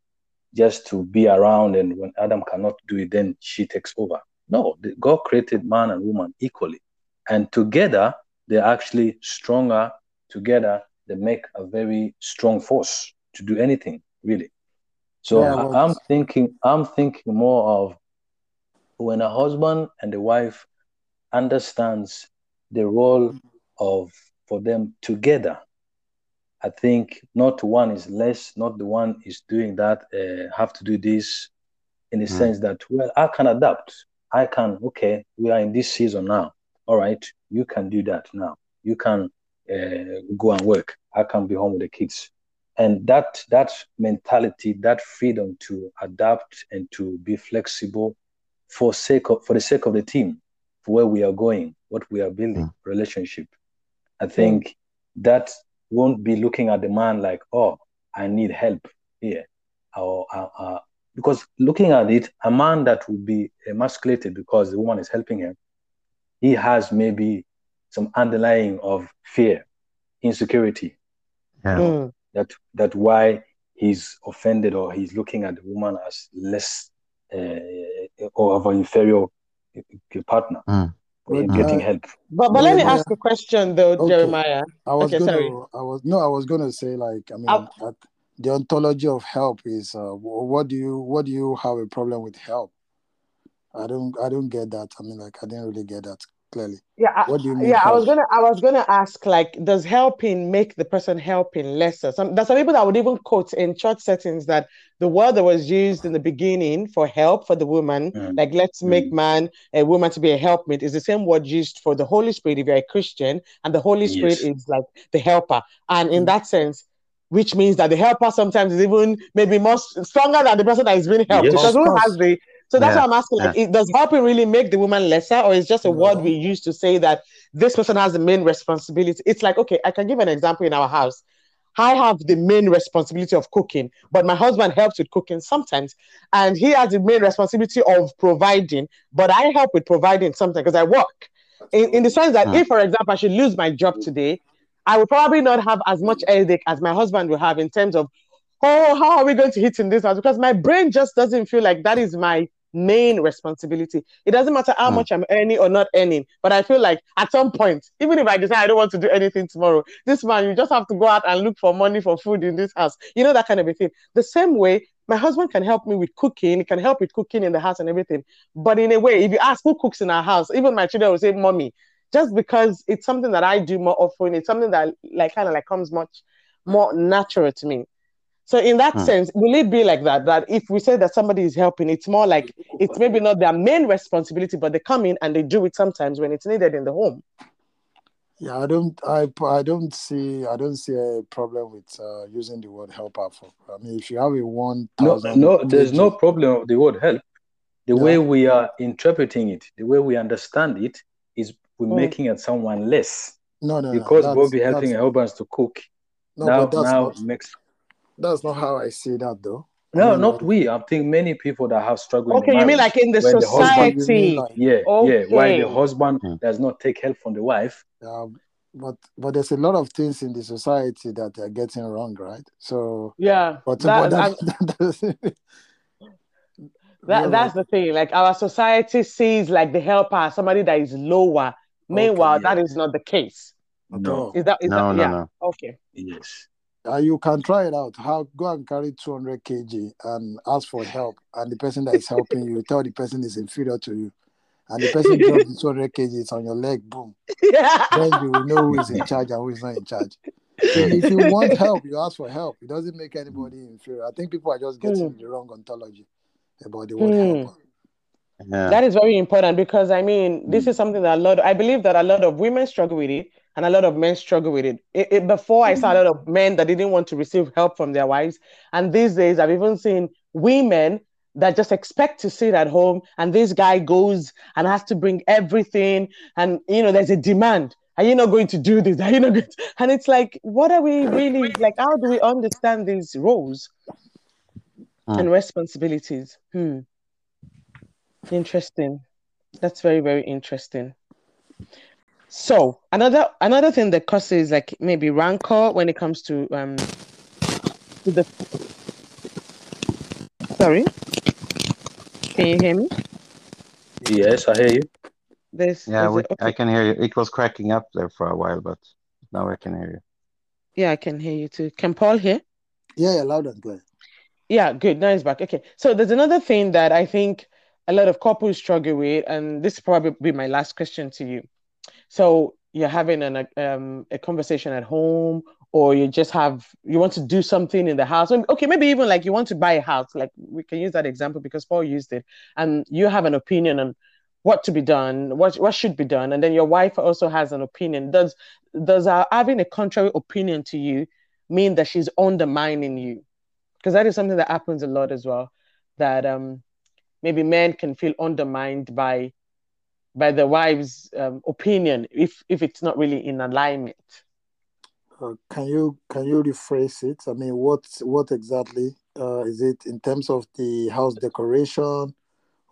just to be around, and when Adam cannot do it, then she takes over. No, God created man and woman equally, and together they're actually stronger. Together they make a very strong force to do anything, really. So Yeah, well- I'm thinking, I'm thinking more of when a husband and a wife understands the role of for them together. I think not one is less, not the one is doing that, uh, have to do this in the Mm. sense that, well, I can adapt. I can, okay, we are in this season now. All right, you can do that now. You can uh, go and work. I can be home with the kids. And that that mentality, that freedom to adapt and to be flexible for sake of for the sake of the team, for where we are going, what we are building, relationship. I think that won't be looking at the man like, oh, I need help here, or uh, uh, because looking at it, a man that would be emasculated because the woman is helping him, he has maybe some underlying of fear, insecurity, Yeah. Mm. that that why he's offended or he's looking at the woman as less uh, or of an inferior partner Mm. For him But, getting uh, help. But but let me ask a question though, Okay. Jeremiah. I was Okay, gonna, sorry. I was no, I was gonna say like, I mean, I'll- that the ontology of help is, uh, what do you, what do you have a problem with help? I don't, I don't get that. I mean, like, I didn't really get that clearly. Yeah, I, What do you mean yeah. I was gonna, I was gonna ask, like, does helping make the person helping lesser? Some there's some people that would even quote in church settings that the word that was used in the beginning for help for the woman, Mm. like let's make Mm. man a woman to be a helpmate, is the same word used for the Holy Spirit if you're a Christian, and the Holy Spirit Yes. is like the helper. And in Mm. that sense, which means that the helper sometimes is even maybe more stronger than the person that is being helped Yes. because who has the so that's Yeah, why I'm asking, like, it, does helping really make the woman lesser, or is just a word we use to say that this person has the main responsibility? It's like, okay, I can give an example in our house. I have the main responsibility of cooking, but my husband helps with cooking sometimes, and he has the main responsibility of providing, but I help with providing something because I work. In, in the sense that Mm. if, for example, I should lose my job today, I will probably not have as much headache as my husband will have in terms of, oh, how are we going to hit in this house? Because my brain just doesn't feel like that is my main responsibility. It doesn't matter how Mm. much I'm earning or not earning, but I feel like at some point, even if I decide I don't want to do anything tomorrow, this man, you just have to go out and look for money for food in this house. You know, that kind of a thing. The same way, my husband can help me with cooking, he can help with cooking in the house and everything. But in a way, if you ask who cooks in our house, even my children will say, Mommy, just because it's something that I do more often, it's something that like kind of like comes much more natural to me. So in that Hmm. sense, will it be like that? That if we say that somebody is helping, it's more like it's maybe not their main responsibility, but they come in and they do it sometimes when it's needed in the home. Yeah, I don't, I, I don't see, I don't see a problem with uh, using the word helper for. I mean, if you have a one No, no, there's no problem with the word help. The Yeah. way we are interpreting it, the way we understand it, is we're Mm. making it someone less. No, no, no. Because that's- Bobby helping that's- her to cook No, now but that's now not. makes that's not how I see that though. I No, mean, not we. I think many people that have struggled. Okay, in you mean like in the where the husband- society? like, Yeah, yeah. Why the husband Hmm. does not take help from the wife. um, but but there's a lot of things in the society that are getting wrong, right? So, Yeah, but, that, but I'm- that, that, that that's the thing. Like our society sees like the helper somebody that is lower. Meanwhile, yeah. that is not the case. No. Is that is No, that no, yeah? no. Okay. Yes. Uh, you can try it out. How go and carry 200 kg and ask for help, and the person that is helping you tell the person is inferior to you, and the person drops the 200 kg it's on your leg, boom. Yeah. Then you will know who is in charge and who is not in charge. So if you want help, you ask for help. It doesn't make anybody inferior. I think people are just getting the wrong ontology about the word Hmm. helper. Yeah. That is very important because I mean, this Mm. is something that a lot. I believe that a lot of women struggle with it, and a lot of men struggle with it. It- it- before, I saw a lot of men that didn't want to receive help from their wives, and these days, I've even seen women that just expect to sit at home, and this guy goes and has to bring everything, and you know, there's a demand. Are you not going to do this? Are you not going to? And it's like, what are we really like? How do we understand these roles Hmm. and responsibilities? Hmm. Interesting. That's very, very interesting. So another another thing that causes like maybe rancor when it comes to um to the sorry. Can you hear me? Yes, I hear you. There's, Yeah, there's we, a- I okay. can hear you. It was cracking up there for a while, but now I can hear you. Yeah, I can hear you too. Can Paul hear? Yeah, yeah, loud and clear. Yeah, good. Now it's back. Okay. So there's another thing that I think a lot of couples struggle with, and this will probably be my last question to you. So you're having an um a conversation at home, or you just have you want to do something in the house. Okay, maybe even like you want to buy a house. Like we can use that example because Paul used it, and you have an opinion on what to be done, what what should be done, and then your wife also has an opinion. Does does having a contrary opinion to you mean that she's undermining you? because that is something that happens a lot as well that um maybe men can feel undermined by by the wife's um, opinion if if it's not really in alignment Uh, can you can you rephrase it? I mean, what what exactly uh, is it in terms of the house decoration,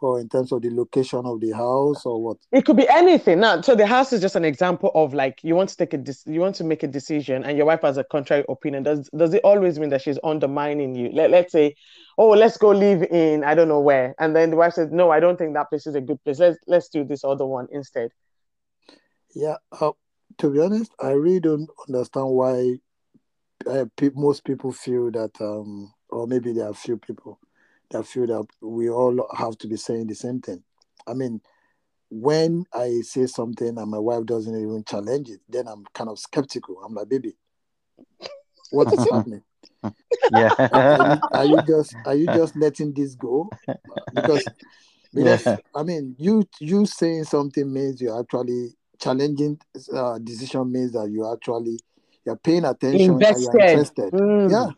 or in terms of the location of the house, or what? it could be anything. Now so the house is just an example of like you want to take a dec- you want to make a decision and your wife has a contrary opinion. Does does it always mean that she's undermining you? Let, let's say oh let's go live in i don't know where. And then the wife says no i don't think that place is a good place. Let's let's do this other one instead. Yeah. Uh, to be honest, I really don't understand why uh, pe- most people feel that, um, or maybe there are few people that feel that we all have to be saying the same thing. I mean, when I say something and my wife doesn't even challenge it, then I'm kind of skeptical. I'm like, baby, what is happening? Are Yeah. you, are you just are you just letting this go? Because because Yeah. I mean, you you saying something means you're actually challenging. Uh, decision means that you actually you're paying attention and invested you're interested. Mm. Yeah.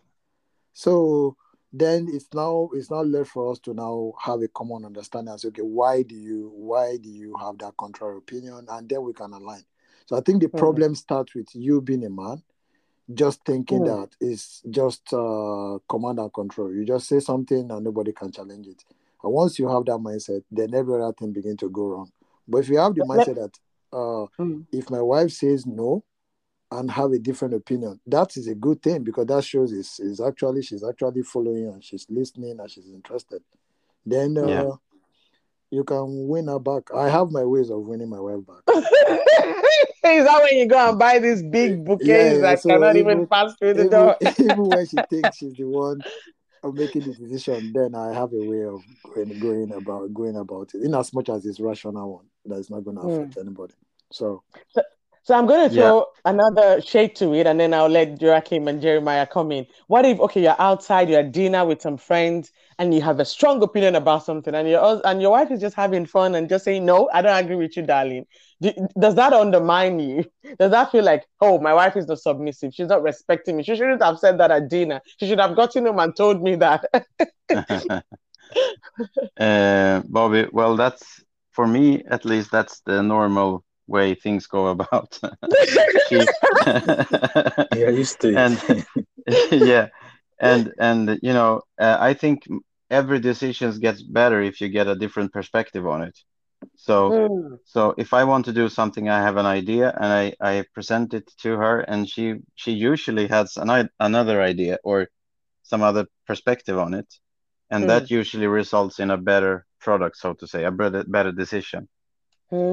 So then it's now it's now left for us to now have a common understanding and say, okay, why do you why do you have that contrary opinion? And then we can align. So I think the Mhm. problem starts with you being a man, just thinking Mm. that it's just uh, command and control. You just say something and nobody can challenge it. And once you have that mindset, then every other thing begin to go wrong. But if you have the mindset that uh, Mm. if my wife says no and have a different opinion, that is a good thing because that shows is is actually she's actually following and she's listening and she's interested. Then uh, Yeah. you can win her back. I have my ways of winning my wife back. Is that when you go and buy these big bouquets Yeah, yeah, that so cannot even- even pass through the even, door? even when she thinks she's the one of making the decision, then I have a way of going, going about going about it. In as much as it's rational one, that is not going to Hmm. affect anybody. So So I'm going to Yeah. throw another shade to it, and then I'll let Joachim and Jeremiah come in. What if, okay, you're outside, you're at dinner with some friends, and you have a strong opinion about something, and your and your wife is just having fun and just saying, "No, I don't agree with you, darling." Do, does that undermine you? Does that feel like, oh, my wife is not submissive? She's not respecting me. She shouldn't have said that at dinner. She should have gotten home and told me that. uh, Bobby, well, that's for me at least. That's the normal way things go about. She- Yeah, used to. and yeah, and and you know, uh, I think every decision gets better if you get a different perspective on it. So Mm. so if I want to do something, I have an idea and I I present it to her, and she she usually has an i- another idea or some other perspective on it, and that usually results in a better product, so to say, a better better decision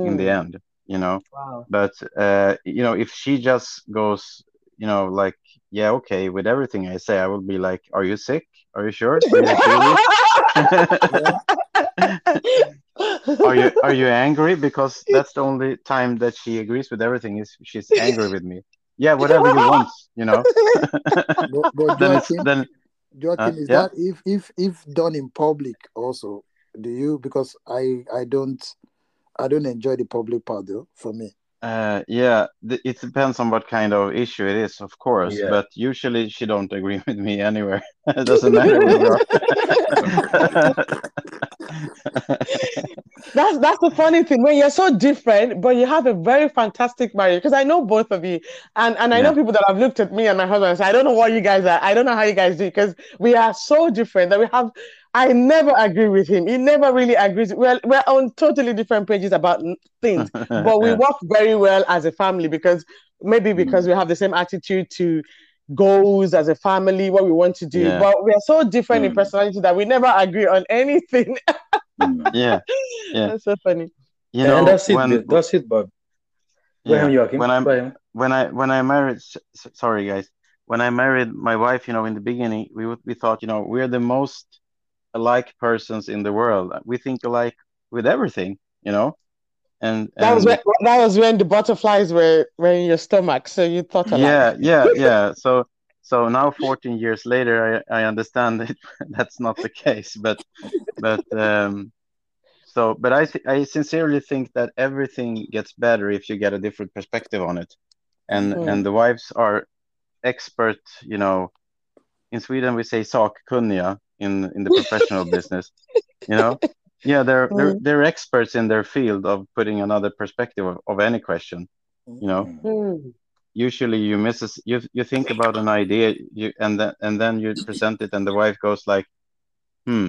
in the Mm. end. You know, Wow. but uh, you know, if she just goes, you know, like, yeah, okay, with everything I say, I will be like, are you sick? Are you sure? Do you are you are you angry? Because that's the only time that she agrees with everything is she's angry with me. Yeah, whatever you want, you know. But, but then it's then Joachim, Uh, is yeah. that if if if done in public also? Do you? Because I I don't I don't enjoy the public part though. For me, uh yeah, th- it depends on what kind of issue it is, of course. Yeah. But usually she don't agree with me anywhere. it doesn't matter where we. That's that's the funny thing when you're so different, but you have a very fantastic marriage. Because I know both of you, and and I know people that have looked at me and my husband and said, I don't know what you guys are. I don't know how you guys do because we are so different that we have. I never agree with him. He never really agrees. Well, we're on totally different pages about things, but we work very well as a family because maybe because we have the same attitude to goals as a family, what we want to do. Yeah. But we are so different in Mm. personality that we never agree on anything. Mm. Yeah, Yeah. That's so funny. you and know that's it. when that's it, Bob. Go yeah, Joachim. when I'm Go ahead. when I when I married, s- s- sorry guys, when I married my wife, you know, in the beginning, we would- we thought, you know, we're the most alike persons in the world. We think alike with everything, you know, and That was when that was when the butterflies were were in your stomach, so you thought a lot. yeah, yeah, yeah. So so now, 14 years later, I I understand that that's not the case, but but um, so but I th I sincerely think that everything gets better if you get a different perspective on it, and Mm. and the wives are expert, you know. In Sweden, we say sakkunniga in in the professional business, you know. Yeah, they're they're they're experts in their field of putting another perspective of, of any question, you know Mm. usually you miss a s you you think about an idea you and then and then you present it and the wife goes like hmm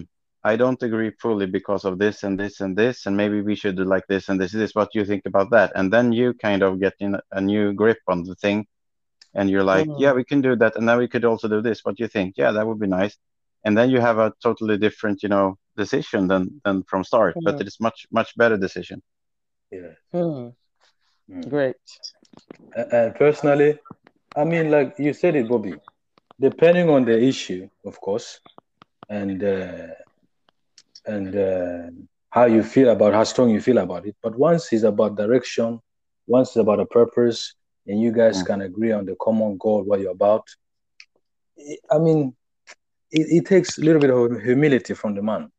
i don't agree fully because of this and this and this and maybe we should do like this and this is what you think about that and then you kind of get in a new grip on the thing and you're like Mm. yeah we can do that and then we could also do this what do you think yeah that would be nice and then you have a totally different you know decision than than from start but Mm. it is much much better decision Yeah. Mm. Mm. Great. And personally, I mean, like you said it, Bobby, depending on the issue, of course, and uh, and uh, how you feel about how strong you feel about it. But once it's about direction, once it's about a purpose, and you guys Mm. can agree on the common goal, what you're about. I- I mean, it, it takes a little bit of humility from the man.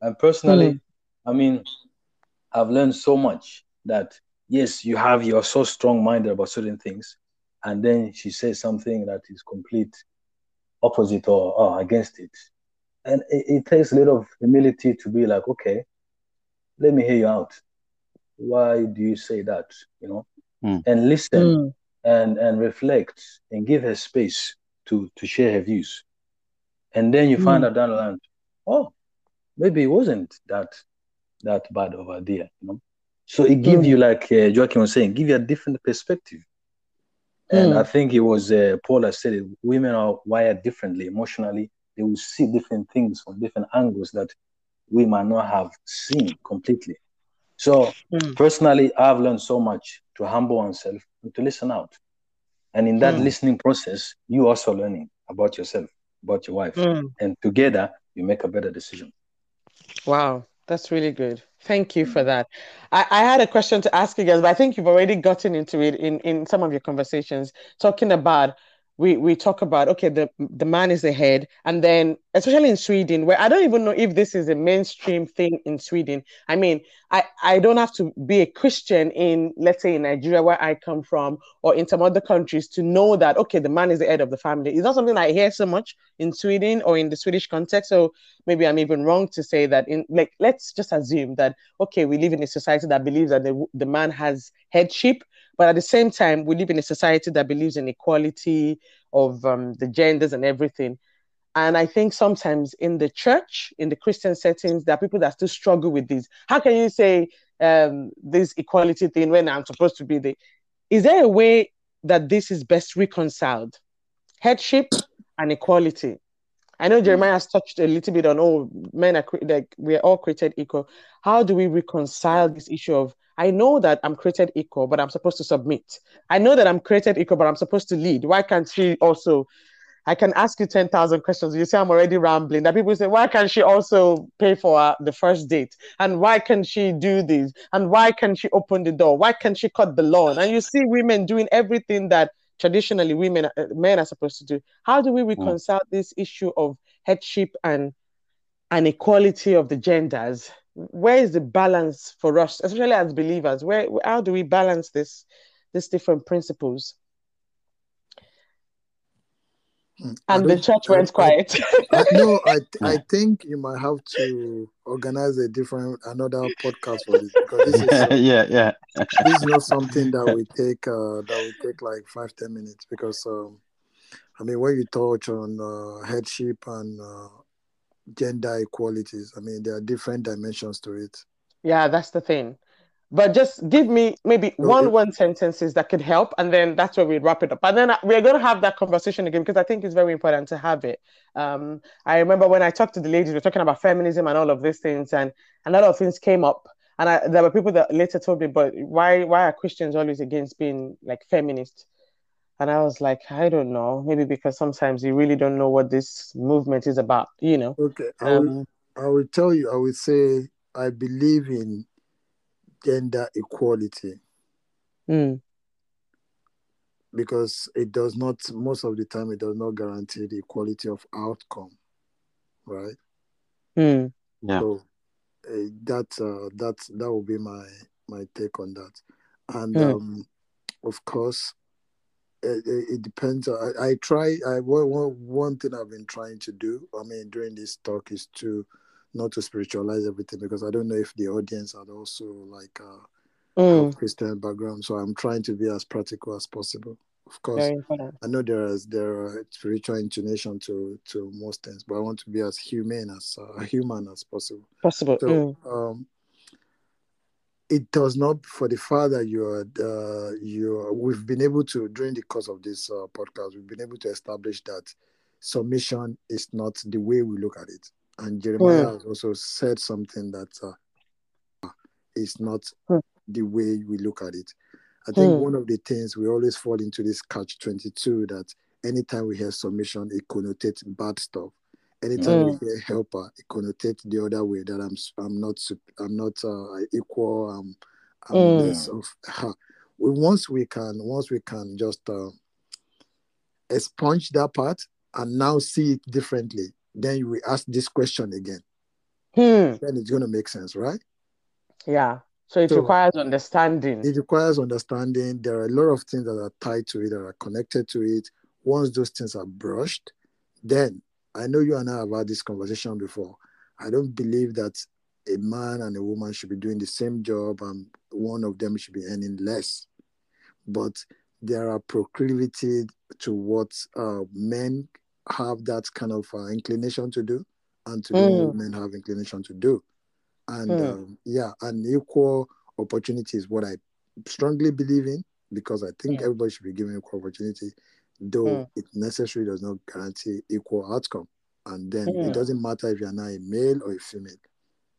And personally, I mean, I've learned so much that yes, you have you're so strong minded about certain things, and then she says something that is complete opposite or, or against it. And it, it takes a little of humility to be like, okay, let me hear you out. Why do you say that? You know, Mm. and listen Mm. and and reflect and give her space to to share her views. And then you find Mm. out down the line, oh, maybe it wasn't that that bad over there, you know. So it gives Mm. you, like uh, Joachim was saying, give you a different perspective. And Mm. I think it was uh, Paul that said it. Women are wired differently emotionally. They will see different things from different angles that we might not have seen completely. So Mm. personally, I've learned so much to humble oneself and to listen out. And in that Mm. listening process, you also learning about yourself, about your wife, Mm. and together you make a better decision. Wow, that's really good. Thank you for that. I, I had a question to ask you guys, but I think you've already gotten into it in, in some of your conversations, talking about we we talk about okay, the the man is the head, and then especially in Sweden, where I don't even know if this is a mainstream thing in Sweden. I mean, I, I don't have to be a Christian in, let's say, in Nigeria, where I come from, or in some other countries to know that, okay, the man is the head of the family. It's not something I hear so much in Sweden or in the Swedish context. So maybe I'm even wrong to say that, in like, let's just assume that, okay, we live in a society that believes that the, the man has headship. But at the same time, we live in a society that believes in equality of um, the genders and everything. and I think sometimes in the church, in the Christian settings, there are people that still struggle with this. How can you say um, this equality thing when I'm supposed to be the? Is there a way that this is best reconciled? Headship and equality. I know Jeremiah has touched a little bit on oh, men are like we're all created equal. How do we reconcile this issue of I know that I'm created equal, but I'm supposed to submit. I know that I'm created equal, but I'm supposed to lead. Why can't she also I can ask you 10,000 questions. You say I'm already rambling. That people say, why can't she also pay for uh, the first date? And why can she do this? And why can she open the door? Why can she cut the lawn? And you see women doing everything that traditionally women, uh, men are supposed to do. How do we hmm. reconcile mm. this issue of headship and, and equality of the genders? Where is the balance for us, especially as believers? Where, how do we balance this, these different principles? Hmm. and the church went I, quiet. I, no, I I think you might have to organize a different another podcast for this because this is yeah yeah this is not something that we take uh, that will take like five ten minutes because um, I mean when you touch on uh, headship and uh, gender equalities, I mean there are different dimensions to it. Yeah, that's the thing. But just give me maybe okay. one one sentences that could help and then that's where we wrap it up. And then we're going to have that conversation again because i think it's very important to have it. Um, i remember when i talked to the ladies we are talking about feminism and all of these things and a lot of things came up. And I, there were people that later told me but why why are christians always against being like feminist and i was like i don't know maybe because sometimes you really don't know what this movement is about you know okay i will, um, I will tell you i will say i believe in gender equality. Mm. Because it does not, most of the time, it does not guarantee the equality of outcome, right? Mm. Yeah. So uh, that uh, that that will be my my take on that, and mm. um, of course, it, it depends. I, I try. I one one thing I've been trying to do. I mean, during this talk is to not to spiritualize everything because I don't know if the audience are also like uh, mm. Christian background. So I'm trying to be as practical as possible. Of course, I know there is there are spiritual intonation to to most things, but I want to be as humane as uh, human as possible. Possible. So, mm. um, it does not for the father you are uh, you we've been able to during the course of this uh, podcast we've been able to establish that submission is not the way we look at it and Jeremiah mm. has also said something that uh, is not mm. the way we look at it. I think mm. one of the things we always fall into this catch 22 that anytime we hear submission, it connotates bad stuff. Anytime we hmm. hear helper, it connotates the other way that I'm I'm not I'm not uh, equal. I'm, I'm hmm. less of. Uh, once we can once we can just uh, expunge that part and now see it differently, then you will ask this question again. Hmm. Then it's going to make sense, right? Yeah. So it so requires understanding. It requires understanding. There are a lot of things that are tied to it, that are connected to it. Once those things are brushed, then I know you and I have had this conversation before. I don't believe that a man and a woman should be doing the same job and one of them should be earning less. But there are proclivity to what uh, men have that kind of uh, inclination to do and to mm. women have inclination to do and mm. um, yeah and equal opportunity is what i strongly believe in because i think mm. everybody should be given equal opportunity though mm. it necessarily does not guarantee equal outcome and then it mm. doesn't matter if you're not a male or a female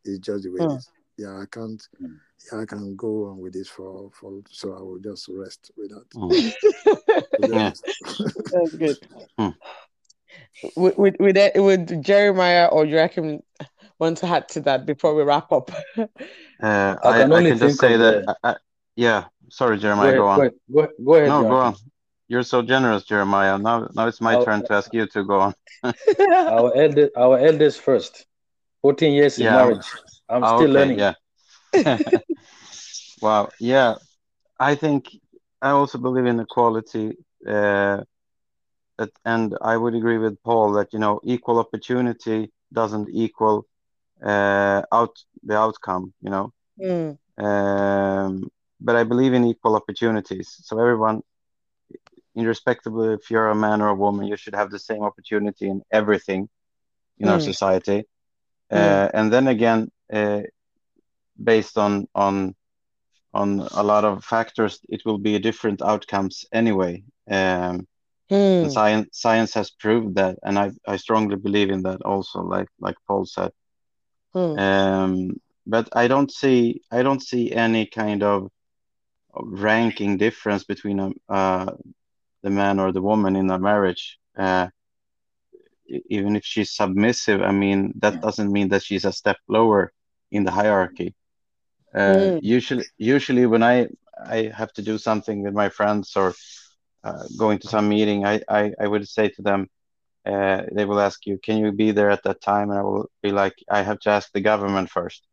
it's just the way it mm. is yeah i can't yeah, i can go on with this for for so i will just rest with that yeah. that's good would, would, would, would Jeremiah or Joachim want to add to that before we wrap up? uh, I, I, can, I can just say that, the... I, yeah, sorry, Jeremiah, go, go on. Go, go ahead. No, Joachim. go on. You're so generous, Jeremiah. Now, now it's my our, turn to ask you to go on. our eldest, our eldest first. 14 years yeah. in marriage. I'm still okay, learning. Yeah. wow. Yeah. I think I also believe in equality. Uh, that, and I would agree with Paul that you know equal opportunity doesn't equal uh, out the outcome. You know, mm. um, but I believe in equal opportunities. So everyone, irrespectively if you're a man or a woman, you should have the same opportunity in everything in our Mm. society. Mm. Uh, and then again, uh, based on on on a lot of factors, it will be different outcomes anyway. Um, Hmm. science science has proved that, and I I strongly believe in that also, like like Paul said. Hmm. Um, but I don't see I don't see any kind of ranking difference between a, uh, the man or the woman in a marriage. Uh, even if she's submissive, I mean that doesn't mean that she's a step lower in the hierarchy. Uh, Mm. usually, usually when I I have to do something with my friends or uh, going to some meeting, I, I I would say to them, uh, they will ask you, can you be there at that time? And I will be like, I have to ask the government first.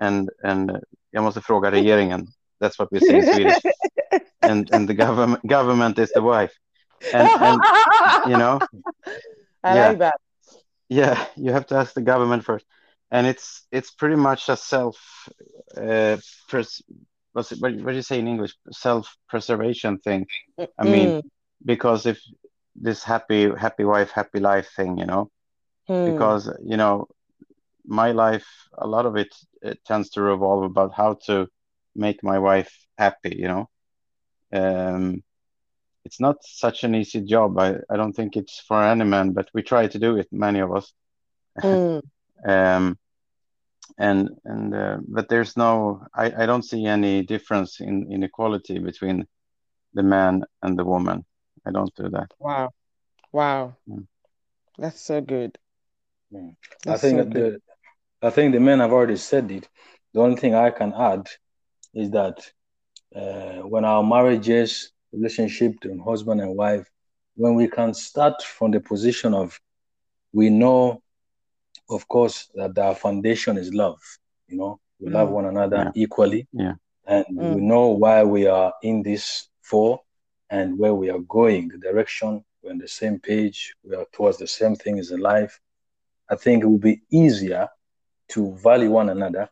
And and uh, jag måste fråga regeringen. That's what we say in Swedish. And and the government government is the wife. And and you know, I yeah. like that. yeah, you have to ask the government first. And it's it's pretty much a self uh pres what's it, what, what do you say in English? Self-preservation thing. I mean, Mm. because if this happy happy wife, happy life thing, you know, Hmm. because you know my life a lot of it, it tends to revolve about how to make my wife happy you know um it's not such an easy job i i don't think it's for any man but we try to do it many of us Hmm. um and and uh, but there's no i i don't see any difference in inequality between the man and the woman i don't do that Wow. Wow. Mm. That's so good. Mm. I think so good. the I think the men have already said it. The only thing I can add is that uh, when our marriages, relationship between husband and wife, when we can start from the position of we know, of course, that our foundation is love. You know, we love Mm. one another Yeah. equally, Yeah. and Mm. we know why we are in this for and where we are going, the direction. We're on the same page. We are towards the same things in life. I think it will be easier to value one another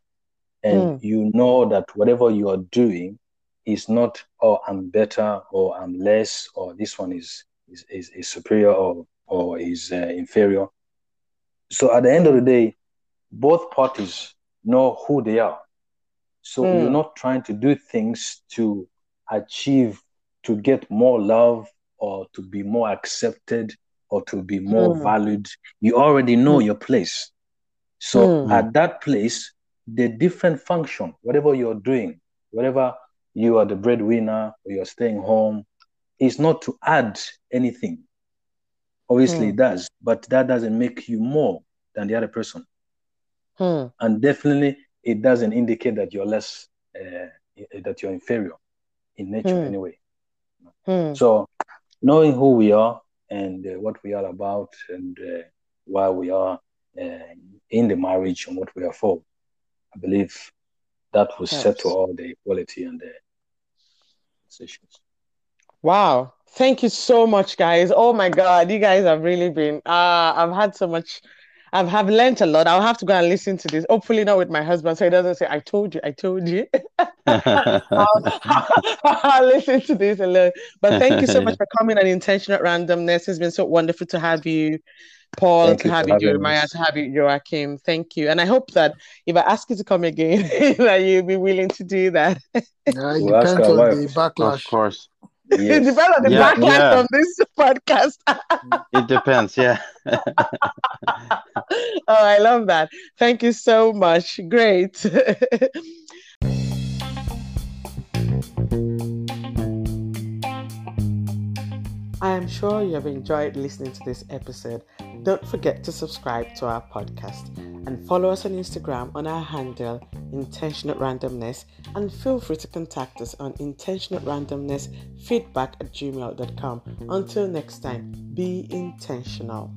and Mm. you know that whatever you are doing is not oh i'm better or i'm less or this one is is, is, is superior or or is uh, inferior so at the end of the day both parties know who they are so Mm. you're not trying to do things to achieve to get more love or to be more accepted or to be more Mm. valued you already know Mm. your place so Mm. at that place, the different function, whatever you're doing, whatever you are the breadwinner or you're staying home, is not to add anything. Obviously, Mm. it does, but that doesn't make you more than the other person. Hmm. And definitely, it doesn't indicate that you're less, uh, that you're inferior in nature, Hmm. anyway. Hmm. So, knowing who we are and uh, what we are about and uh, why we are uh, in the marriage and what we are for, I believe that will Yes. settle all the equality and the issues. Wow. Thank you so much, guys. Oh my God, you guys have really been, uh, I've had so much, I've have learned a lot. I'll have to go and listen to this. Hopefully not with my husband, so he doesn't say, I told you, I told you. I'll, I'll listen to this and learn. But thank you so much for coming on Intentional Randomness. It's been so wonderful to have you, Paul, Thank to you have you, Jeremiah, to have you, Joachim. Thank you. And I hope that if I ask you to come again, that you'll be willing to do that. Yeah, it We'll ask depends on the wives. of backlash. Course It Yes. depends on the Yeah, backlash yeah. from this podcast. it depends yeah oh, I love that. Thank you so much. Great. I am sure you have enjoyed listening to this episode. Don't forget to subscribe to our podcast and follow us on Instagram on our handle Intentional Randomness and feel free to contact us on intentional randomness feedback at gmail.com. Until next time, be intentional.